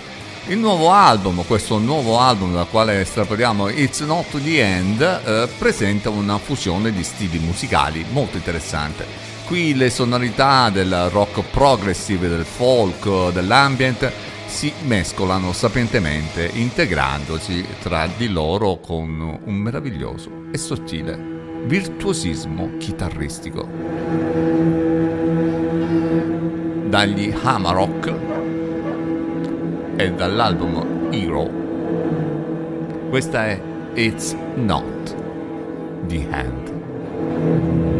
il nuovo album, questo nuovo album dal quale estrapoliamo It's Not The End, eh, presenta una fusione di stili musicali molto interessante. Qui le sonorità del rock progressive, del folk, dell'ambient si mescolano sapientemente, integrandosi tra di loro con un meraviglioso e sottile virtuosismo chitarristico. Dagli Hamarok e dall'album Hero, questa è It's Not the Hand.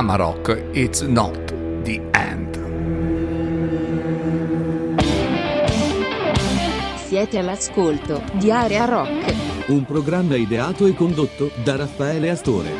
Amarok, It's Not the End. Siete all'ascolto di Area Rock. Un programma ideato e condotto da Raffaele Astore.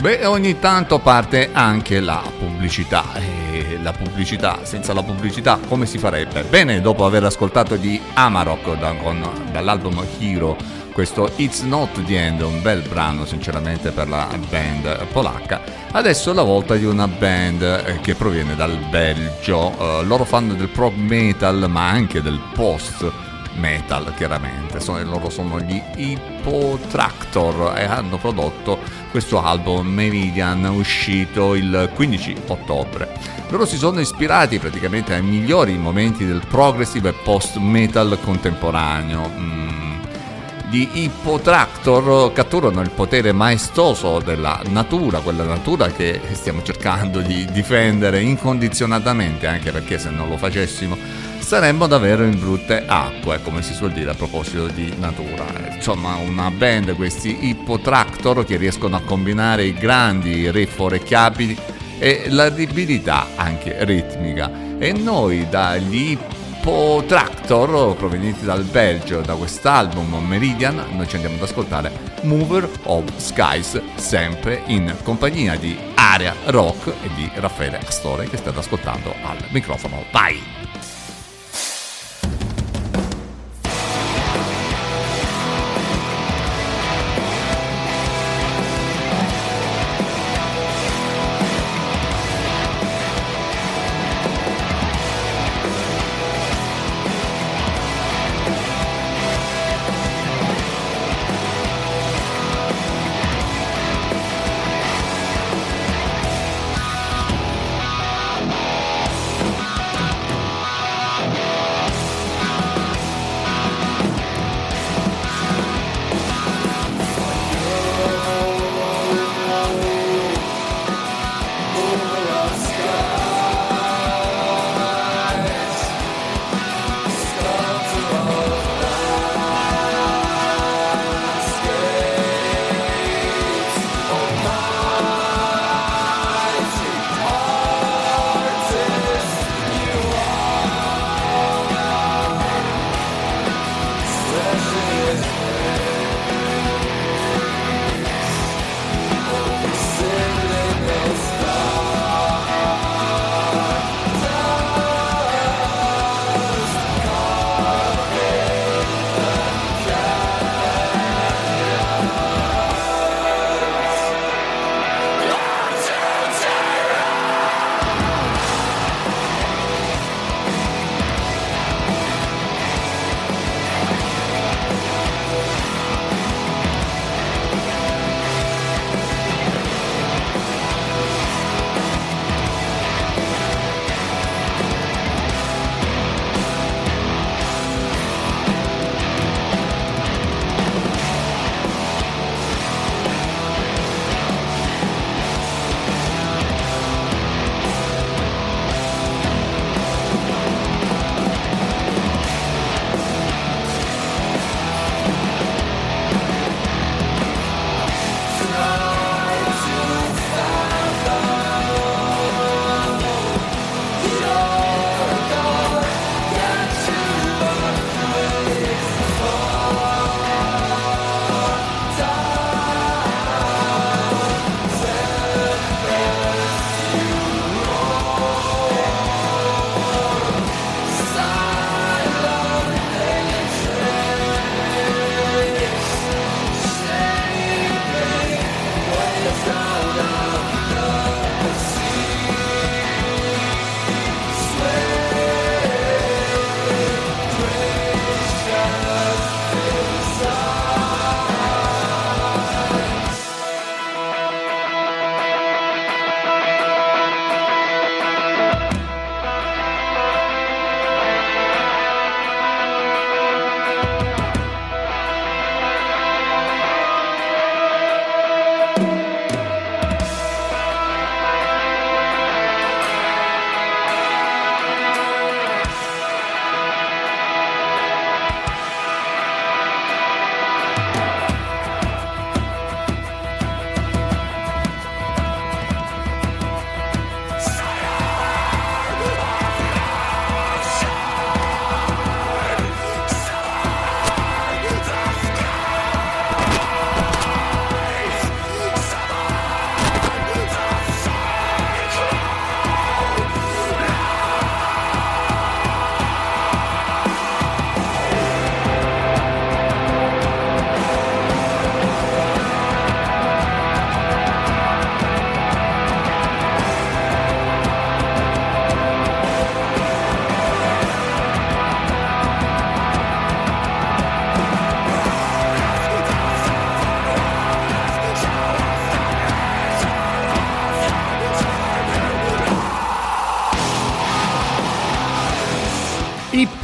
Beh, ogni tanto parte anche la pubblicità. E la pubblicità, senza la pubblicità, come si farebbe? Bene, dopo aver ascoltato di Amarok da- con- dall'album Hero, questo It's Not the End, un bel brano sinceramente per la band polacca, adesso è la volta di una band eh, che proviene dal Belgio. Eh, loro fanno del prog metal, ma anche del post metal chiaramente sono, loro sono gli Hippotractor e hanno prodotto questo album Meridian uscito il 15 ottobre. Loro si sono ispirati praticamente ai migliori momenti del progressive e post metal contemporaneo. Mm, gli Hippotractor catturano il potere maestoso della natura, quella natura che stiamo cercando di difendere incondizionatamente, anche perché se non lo facessimo saremmo davvero in brutte acque, come si suol dire a proposito di natura. Insomma, una band, questi Hippotractor, che riescono a combinare i grandi riff orecchiabili e l'aribilità anche ritmica. E noi dagli Tractor provenienti dal Belgio da quest'album Meridian noi ci andiamo ad ascoltare Mover of Skies sempre in compagnia di Area Rock e di Raffaele Astore che state ascoltando al microfono vai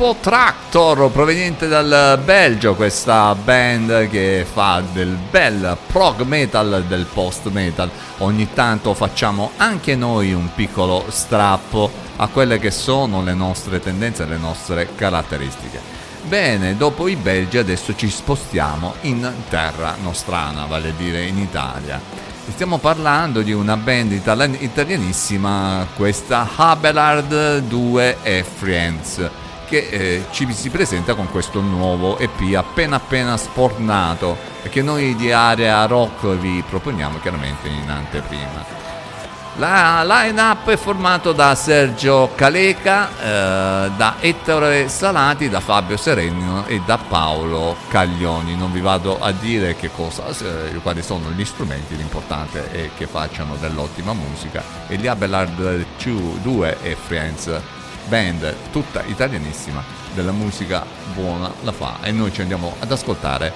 Hippo Tractor proveniente dal Belgio, questa band che fa del bel prog metal, del post metal. Ogni tanto facciamo anche noi un piccolo strappo a quelle che sono le nostre tendenze, le nostre caratteristiche. Bene, dopo i belgi adesso ci spostiamo in terra nostrana, vale a dire in Italia. Stiamo parlando di una band itali- italianissima, questa Abelard 2 e Friends, che eh, ci si presenta con questo nuovo EP appena appena spornato e che noi di Area Rock vi proponiamo chiaramente in anteprima. La line-up è formato da Sergio Caleca, eh, da Ettore Salati, da Fabio Serenino e da Paolo Caglioni. Non vi vado a dire cosa, eh, quali sono gli strumenti, l'importante è che facciano dell'ottima musica. E gli Abelard 2 e Friends, band tutta italianissima, della musica buona la fa. E noi ci andiamo ad ascoltare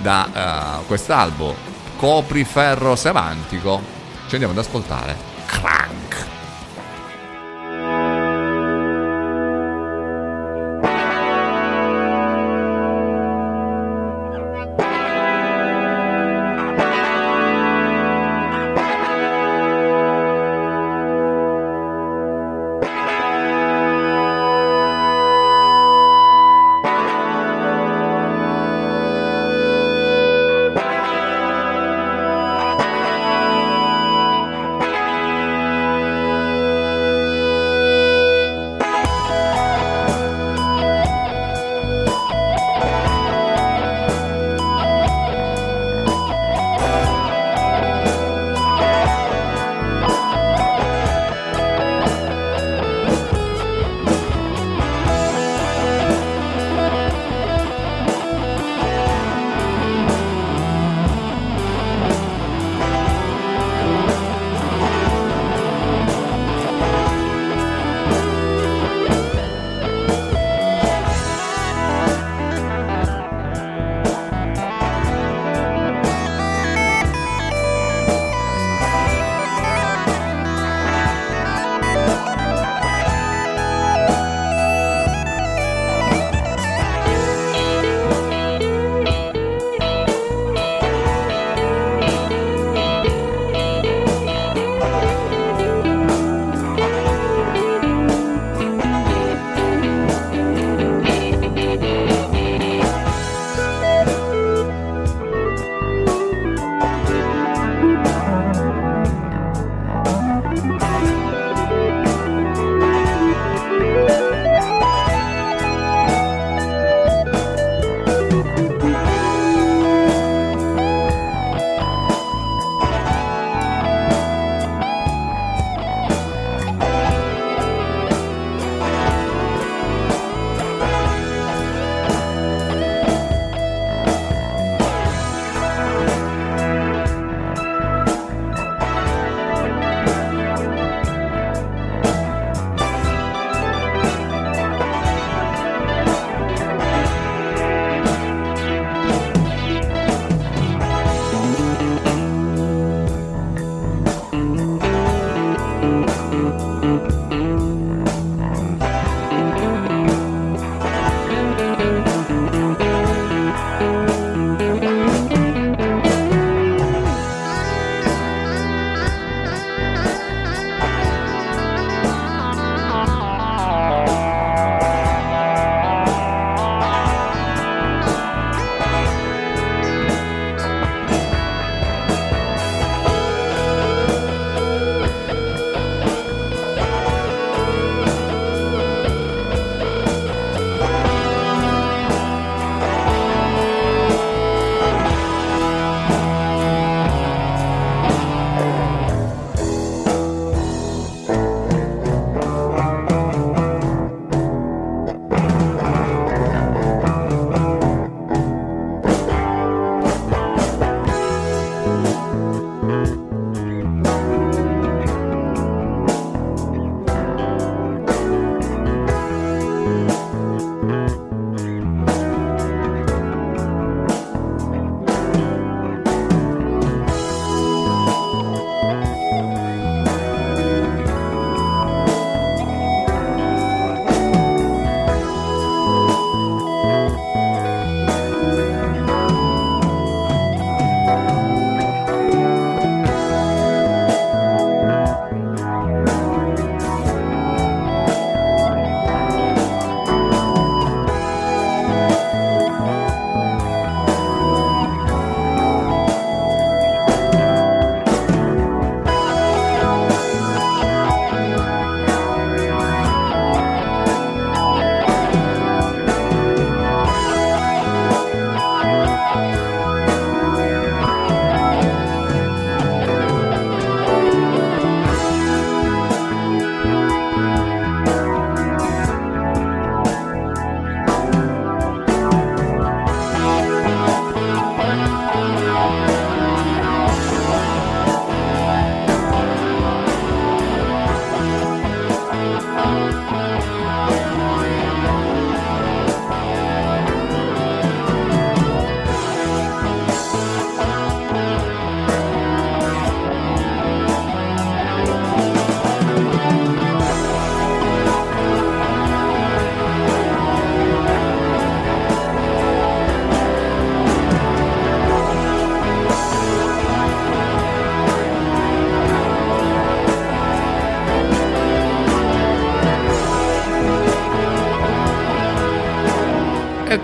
da eh, quest'album Copriferro Semantico. Ci andiamo ad ascoltare Crank.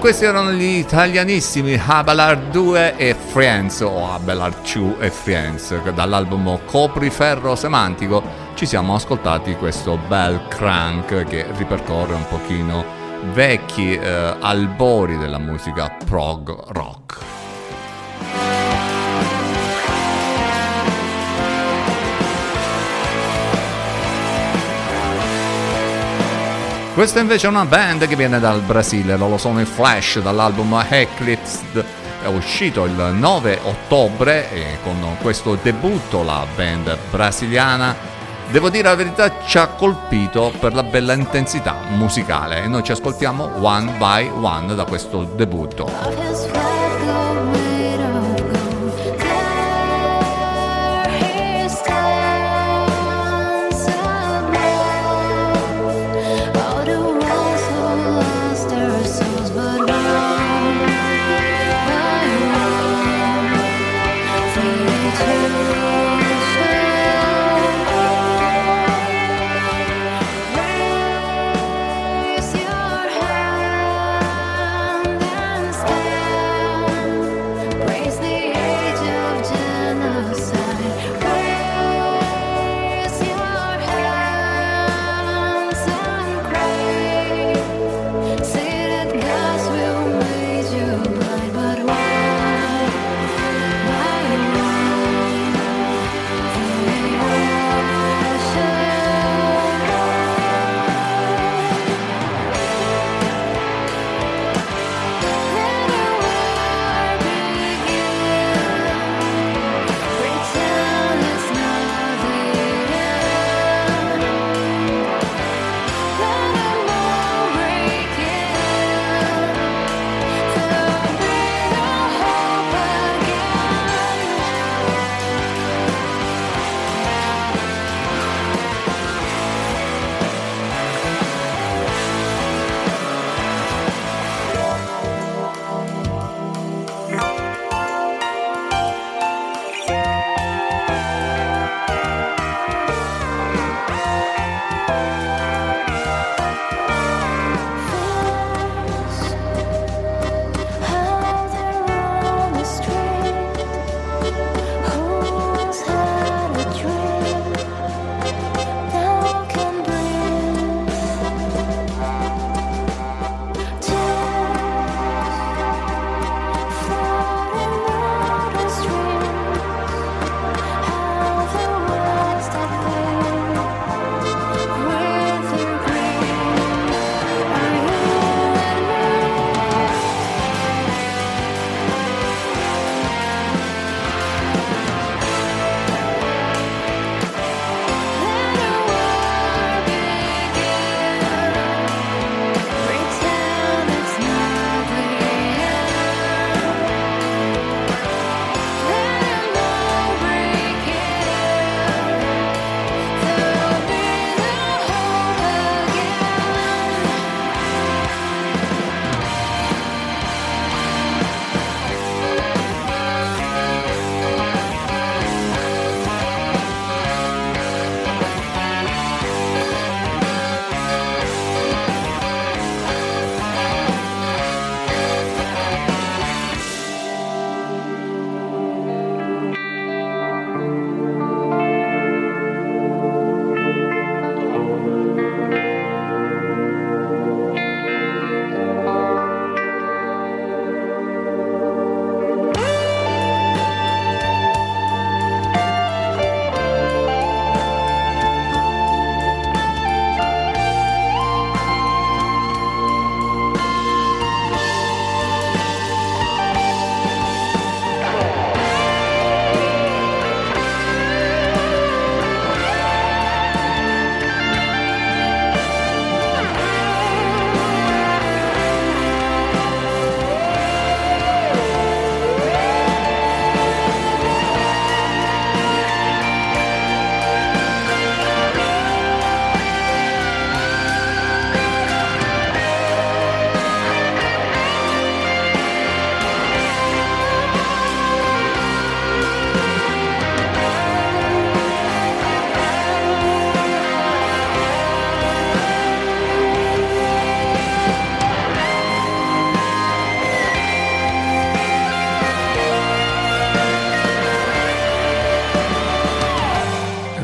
Questi erano gli italianissimi Abelard 2 e Friends o Abelard 2 e Friends dall'album Copriferro Semantico ci siamo ascoltati questo bel crank che ripercorre un pochino vecchi eh, albori della musica prog Questa invece è una band che viene dal Brasile, loro sono i Flash dall'album Eclipsed, è uscito il 9 ottobre e con questo debutto la band brasiliana, devo dire la verità, ci ha colpito per la bella intensità musicale e noi ci ascoltiamo One by One da questo debutto.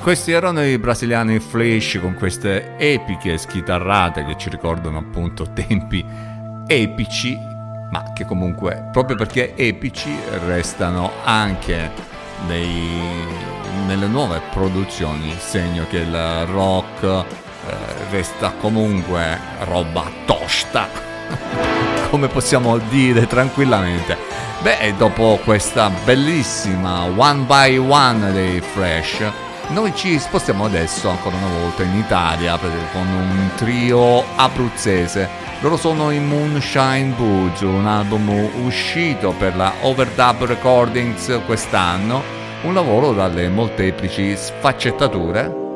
Questi erano i brasiliani Flash con queste epiche schitarrate che ci ricordano appunto tempi epici, ma che comunque proprio perché epici restano anche nei- nelle nuove produzioni, segno che il rock eh, resta comunque roba tosta, come possiamo dire tranquillamente. Beh, dopo questa bellissima One by One dei Fresh, noi ci spostiamo adesso ancora una volta in Italia con un trio abruzzese. Loro sono i Moonshine Boots, un album uscito per la Overdub Recordings quest'anno, un lavoro dalle molteplici sfaccettature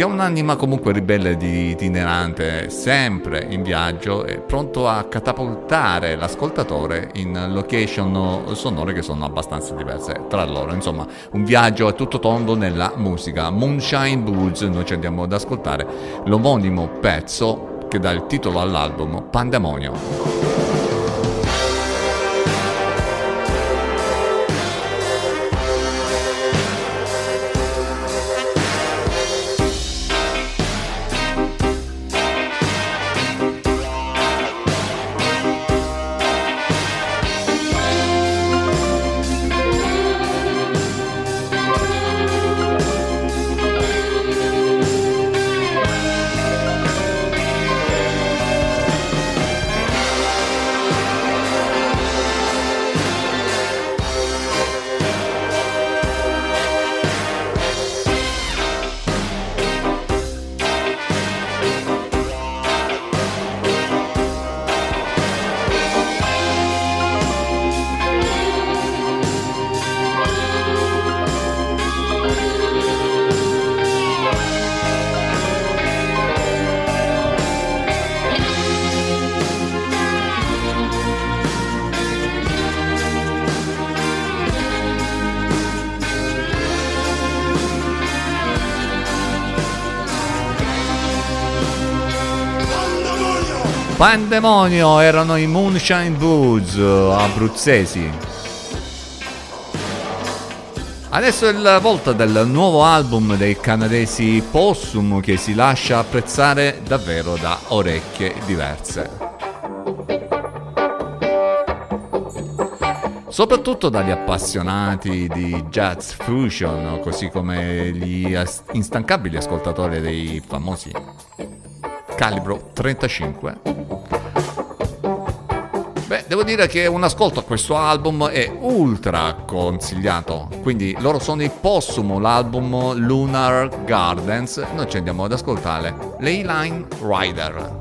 che ha un'anima comunque ribelle di itinerante, sempre in viaggio e pronto a catapultare l'ascoltatore in location sonore che sono abbastanza diverse tra loro. Insomma, un viaggio a tutto tondo nella musica. Moonshine Boots, noi ci andiamo ad ascoltare l'omonimo pezzo che dà il titolo all'album Pandemonio. Pandemonio erano i Moonshine Boots abruzzesi. Adesso è la volta del nuovo album dei canadesi Possum che si lascia apprezzare davvero da orecchie diverse. Soprattutto dagli appassionati di jazz fusion, così come gli instancabili ascoltatori dei famosi calibro 35. Devo dire che un ascolto a questo album è ultra consigliato. Quindi loro sono i Possum, l'album Lunar Gardens. Noi ci andiamo ad ascoltare Leyline Rider.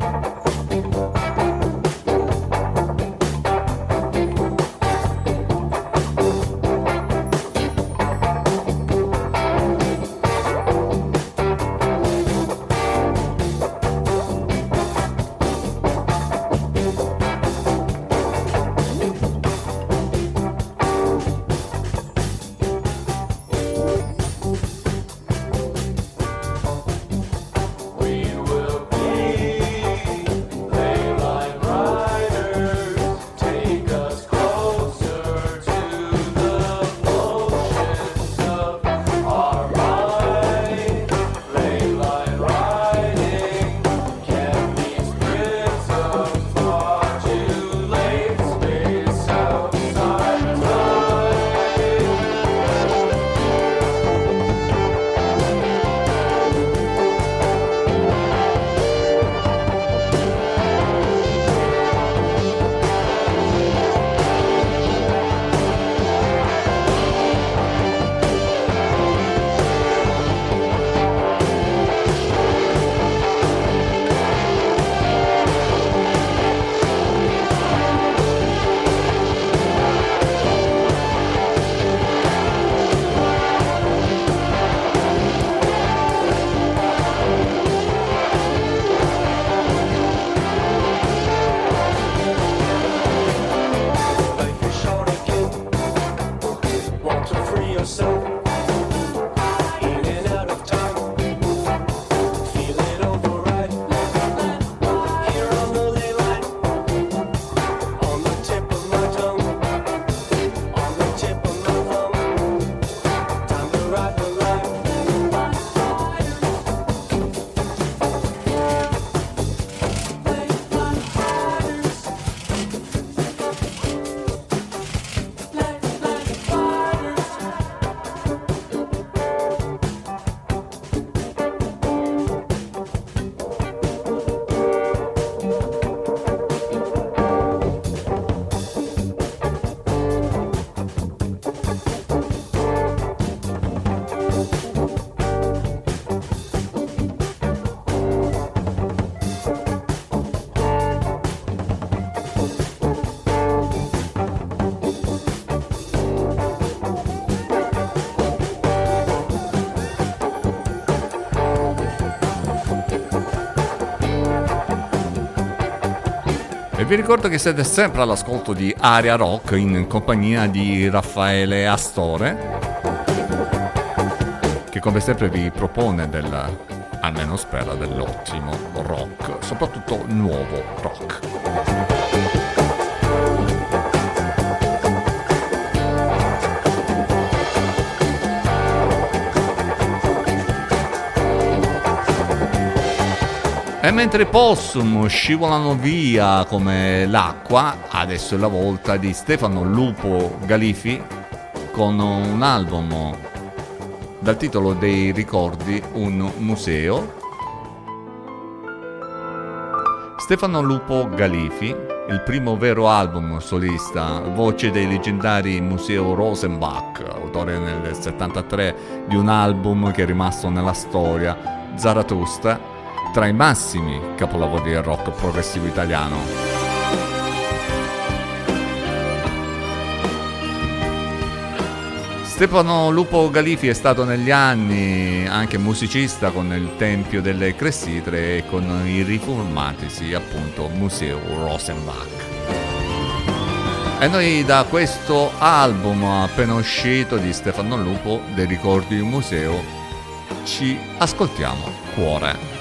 Vi ricordo che siete sempre all'ascolto di Aria Rock in compagnia di Raffaele Astore, che come sempre vi propone del, almeno spera, dell'ottimo rock, soprattutto nuovo rock. E mentre Possum scivolano via come l'acqua, adesso è la volta di Stefano Lupo Galifi con un album dal titolo dei ricordi Un museo. Stefano Lupo Galifi, il primo vero album solista, voce dei leggendari Museo Rosenbach, autore nel 73 di un album che è rimasto nella storia, Zarathustra, tra i massimi capolavori del rock progressivo italiano. Stefano Lupo Galifi è stato negli anni anche musicista con il Tempio delle Cressidre e con i riformatisi appunto Museo Rosenbach. E noi da questo album appena uscito di Stefano Lupo, dei ricordi di un museo, ci ascoltiamo Cuore.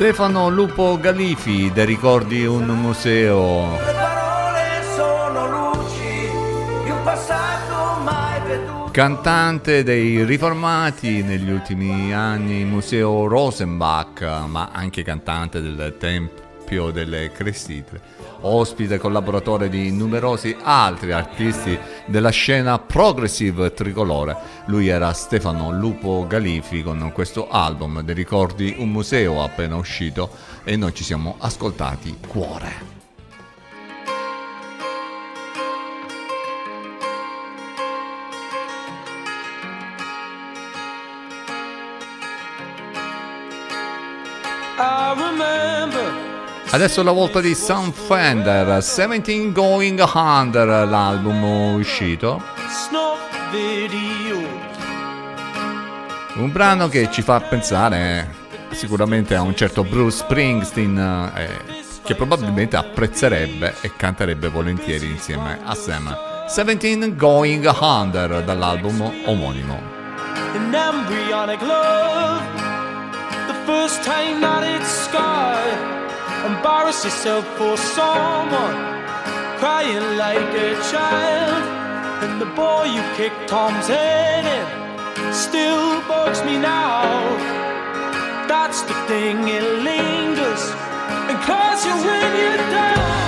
Stefano Lupo Galifi, De Ricordi un museo. Le parole sono luci di un passato mai veduto. Cantante dei riformati negli ultimi anni, Museo Rosenbach, ma anche cantante del Tempio delle Cressite. Ospite e collaboratore di numerosi altri artisti della scena progressive tricolore. Lui era Stefano Lupo Galifi con questo album dei ricordi Un museo appena uscito e noi ci siamo ascoltati Cuore. I remember Adesso è la volta di Sam Fender, 17 Going Under, l'album uscito. Un brano che ci fa pensare sicuramente a un certo Bruce Springsteen eh, che probabilmente apprezzerebbe e canterebbe volentieri insieme a Sam. 17 Going Under dall'album omonimo. an embryonic love. The first time that it's scarred, embarrass yourself for someone, crying like a child. And the boy you kicked Tom's head in still bugs me now. That's the thing, it lingers and claws you when you're down.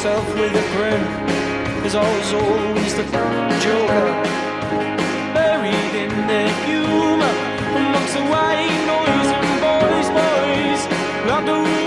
yourself with a grin Cause I was always the joker Buried in the humour Amongst the white noise and boys, boys. Locked away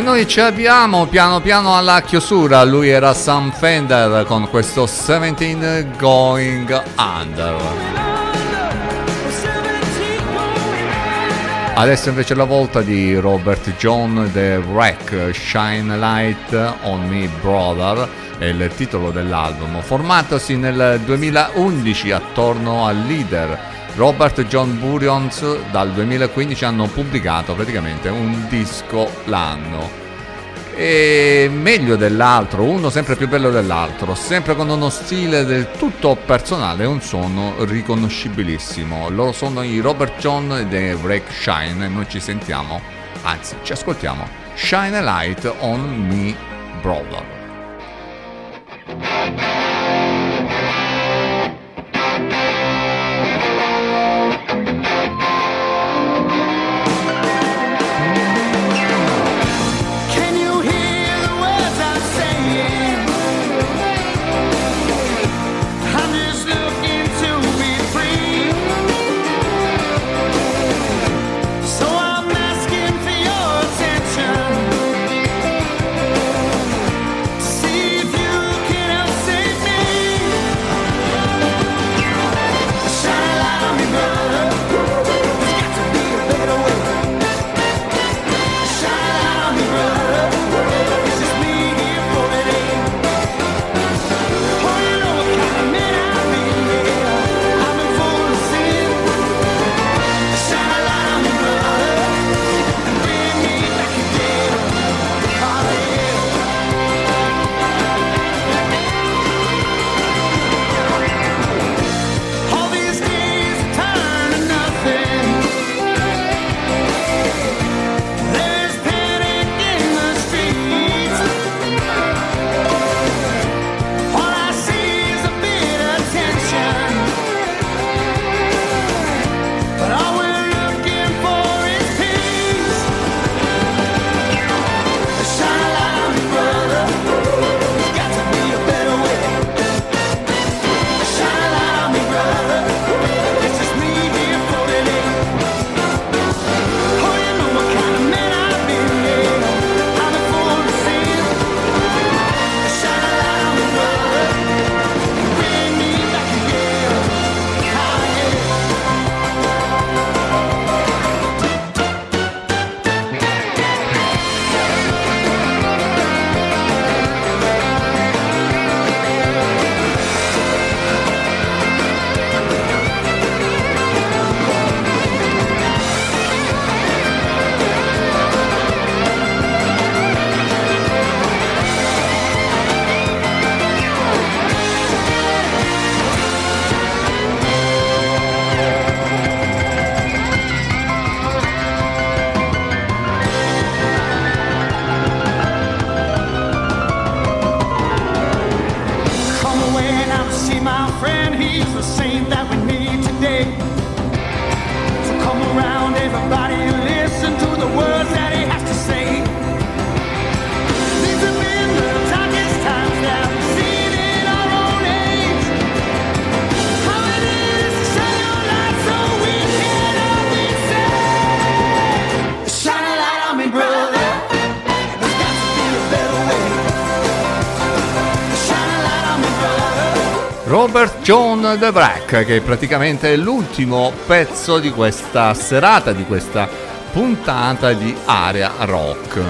E noi ci abbiamo piano piano alla chiusura, lui era Sam Fender con questo 17 Going Under. Adesso invece la volta di Robert John The Wreck, Shine Light on Me Brother, è il titolo dell'album, formatosi nel 2011 attorno al leader Robert e John Burions dal 2015 hanno pubblicato praticamente un disco l'anno. E meglio dell'altro, uno sempre più bello dell'altro, sempre con uno stile del tutto personale e un suono riconoscibilissimo. Loro sono i Robert John e The Break Shine noi ci sentiamo, anzi ci ascoltiamo, Shine a Light on Me Brother. The Break, che è praticamente l'ultimo pezzo di questa serata, di questa puntata di Area Rock.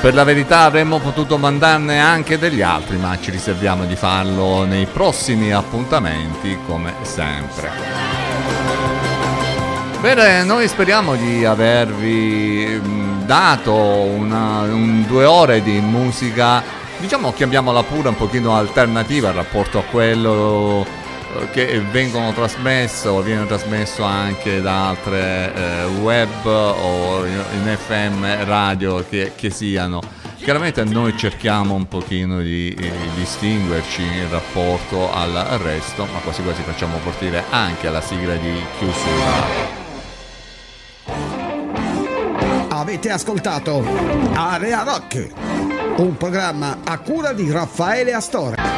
Per la verità avremmo potuto mandarne anche degli altri, ma ci riserviamo di farlo nei prossimi appuntamenti, come sempre. Bene, noi speriamo di avervi mm, dato una, un due ore di musica, diciamo chiamiamola pure un pochino alternativa in rapporto a quello che vengono trasmesso, viene trasmesso anche da altre eh, web o in FM radio che, che siano. Chiaramente noi cerchiamo un pochino di eh, distinguerci in rapporto al resto, ma quasi quasi facciamo partire anche la sigla di chiusura. Avete ascoltato Area Rock, un programma a cura di Raffaele Astore.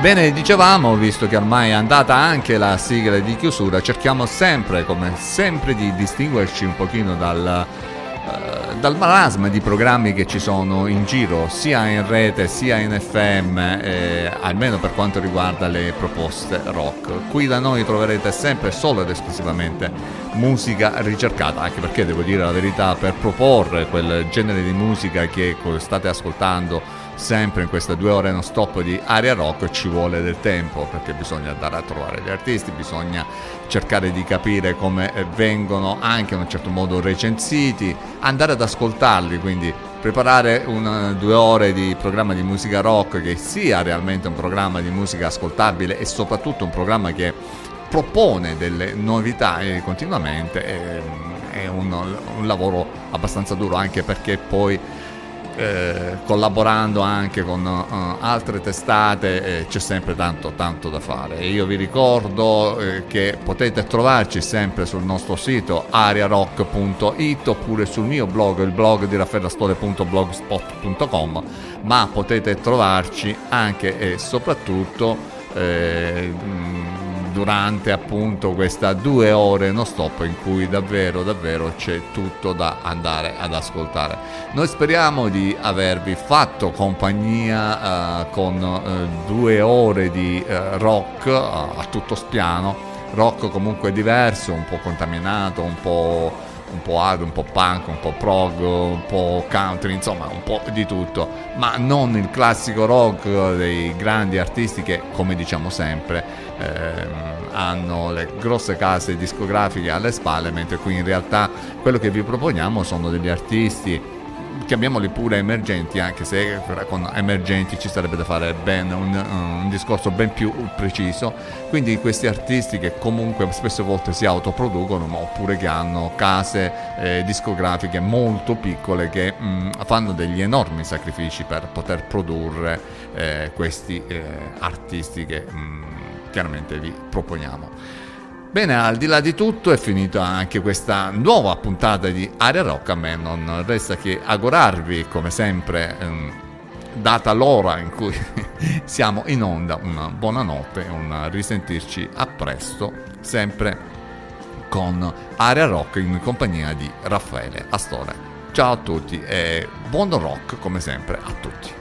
Bene, dicevamo, visto che ormai è andata anche la sigla di chiusura, cerchiamo sempre, come sempre, di distinguerci un pochino dal, eh, dal marasma di programmi che ci sono in giro, sia in rete sia in FM, eh, almeno per quanto riguarda le proposte rock. Qui da noi troverete sempre solo ed esclusivamente musica ricercata, anche perché devo dire la verità, per proporre quel genere di musica che state ascoltando sempre in queste due ore non stop di aria rock ci vuole del tempo perché bisogna andare a trovare gli artisti, bisogna cercare di capire come eh, vengono anche in un certo modo recensiti, andare ad ascoltarli, quindi preparare una, due ore di programma di musica rock che sia realmente un programma di musica ascoltabile e soprattutto un programma che propone delle novità eh, continuamente è, è un, un lavoro abbastanza duro anche perché poi eh, collaborando anche con eh, altre testate eh, c'è sempre tanto tanto da fare. E io vi ricordo eh, che potete trovarci sempre sul nostro sito ariarock.it oppure sul mio blog il blog di raffaellastore.blogspot.com ma potete trovarci anche e soprattutto eh, durante appunto questa due ore non stop in cui davvero davvero c'è tutto da andare ad ascoltare. Noi speriamo di avervi fatto compagnia eh, con eh, due ore di eh, rock a tutto spiano. Rock comunque diverso un po' contaminato un po' un po' hard, un po' punk, un po' prog, un po' country, insomma un po' di tutto, ma non il classico rock dei grandi artisti che, come diciamo sempre, ehm, hanno le grosse case discografiche alle spalle, mentre qui in realtà quello che vi proponiamo sono degli artisti chiamiamoli pure emergenti, anche se con emergenti ci sarebbe da fare ben un, un, discorso ben più preciso. Quindi questi artisti che comunque spesso volte si autoproducono, oppure che hanno case eh, discografiche molto piccole che mh, fanno degli enormi sacrifici per poter produrre eh, questi eh, artisti che mh, chiaramente vi proponiamo. Bene, al di là di tutto è finita anche questa nuova puntata di Area Rock. A me non resta che augurarvi, come sempre, ehm, data l'ora in cui siamo in onda, una buona notte e un risentirci a presto, sempre con Area Rock in compagnia di Raffaele Astore. Ciao a tutti e buon rock come sempre a tutti.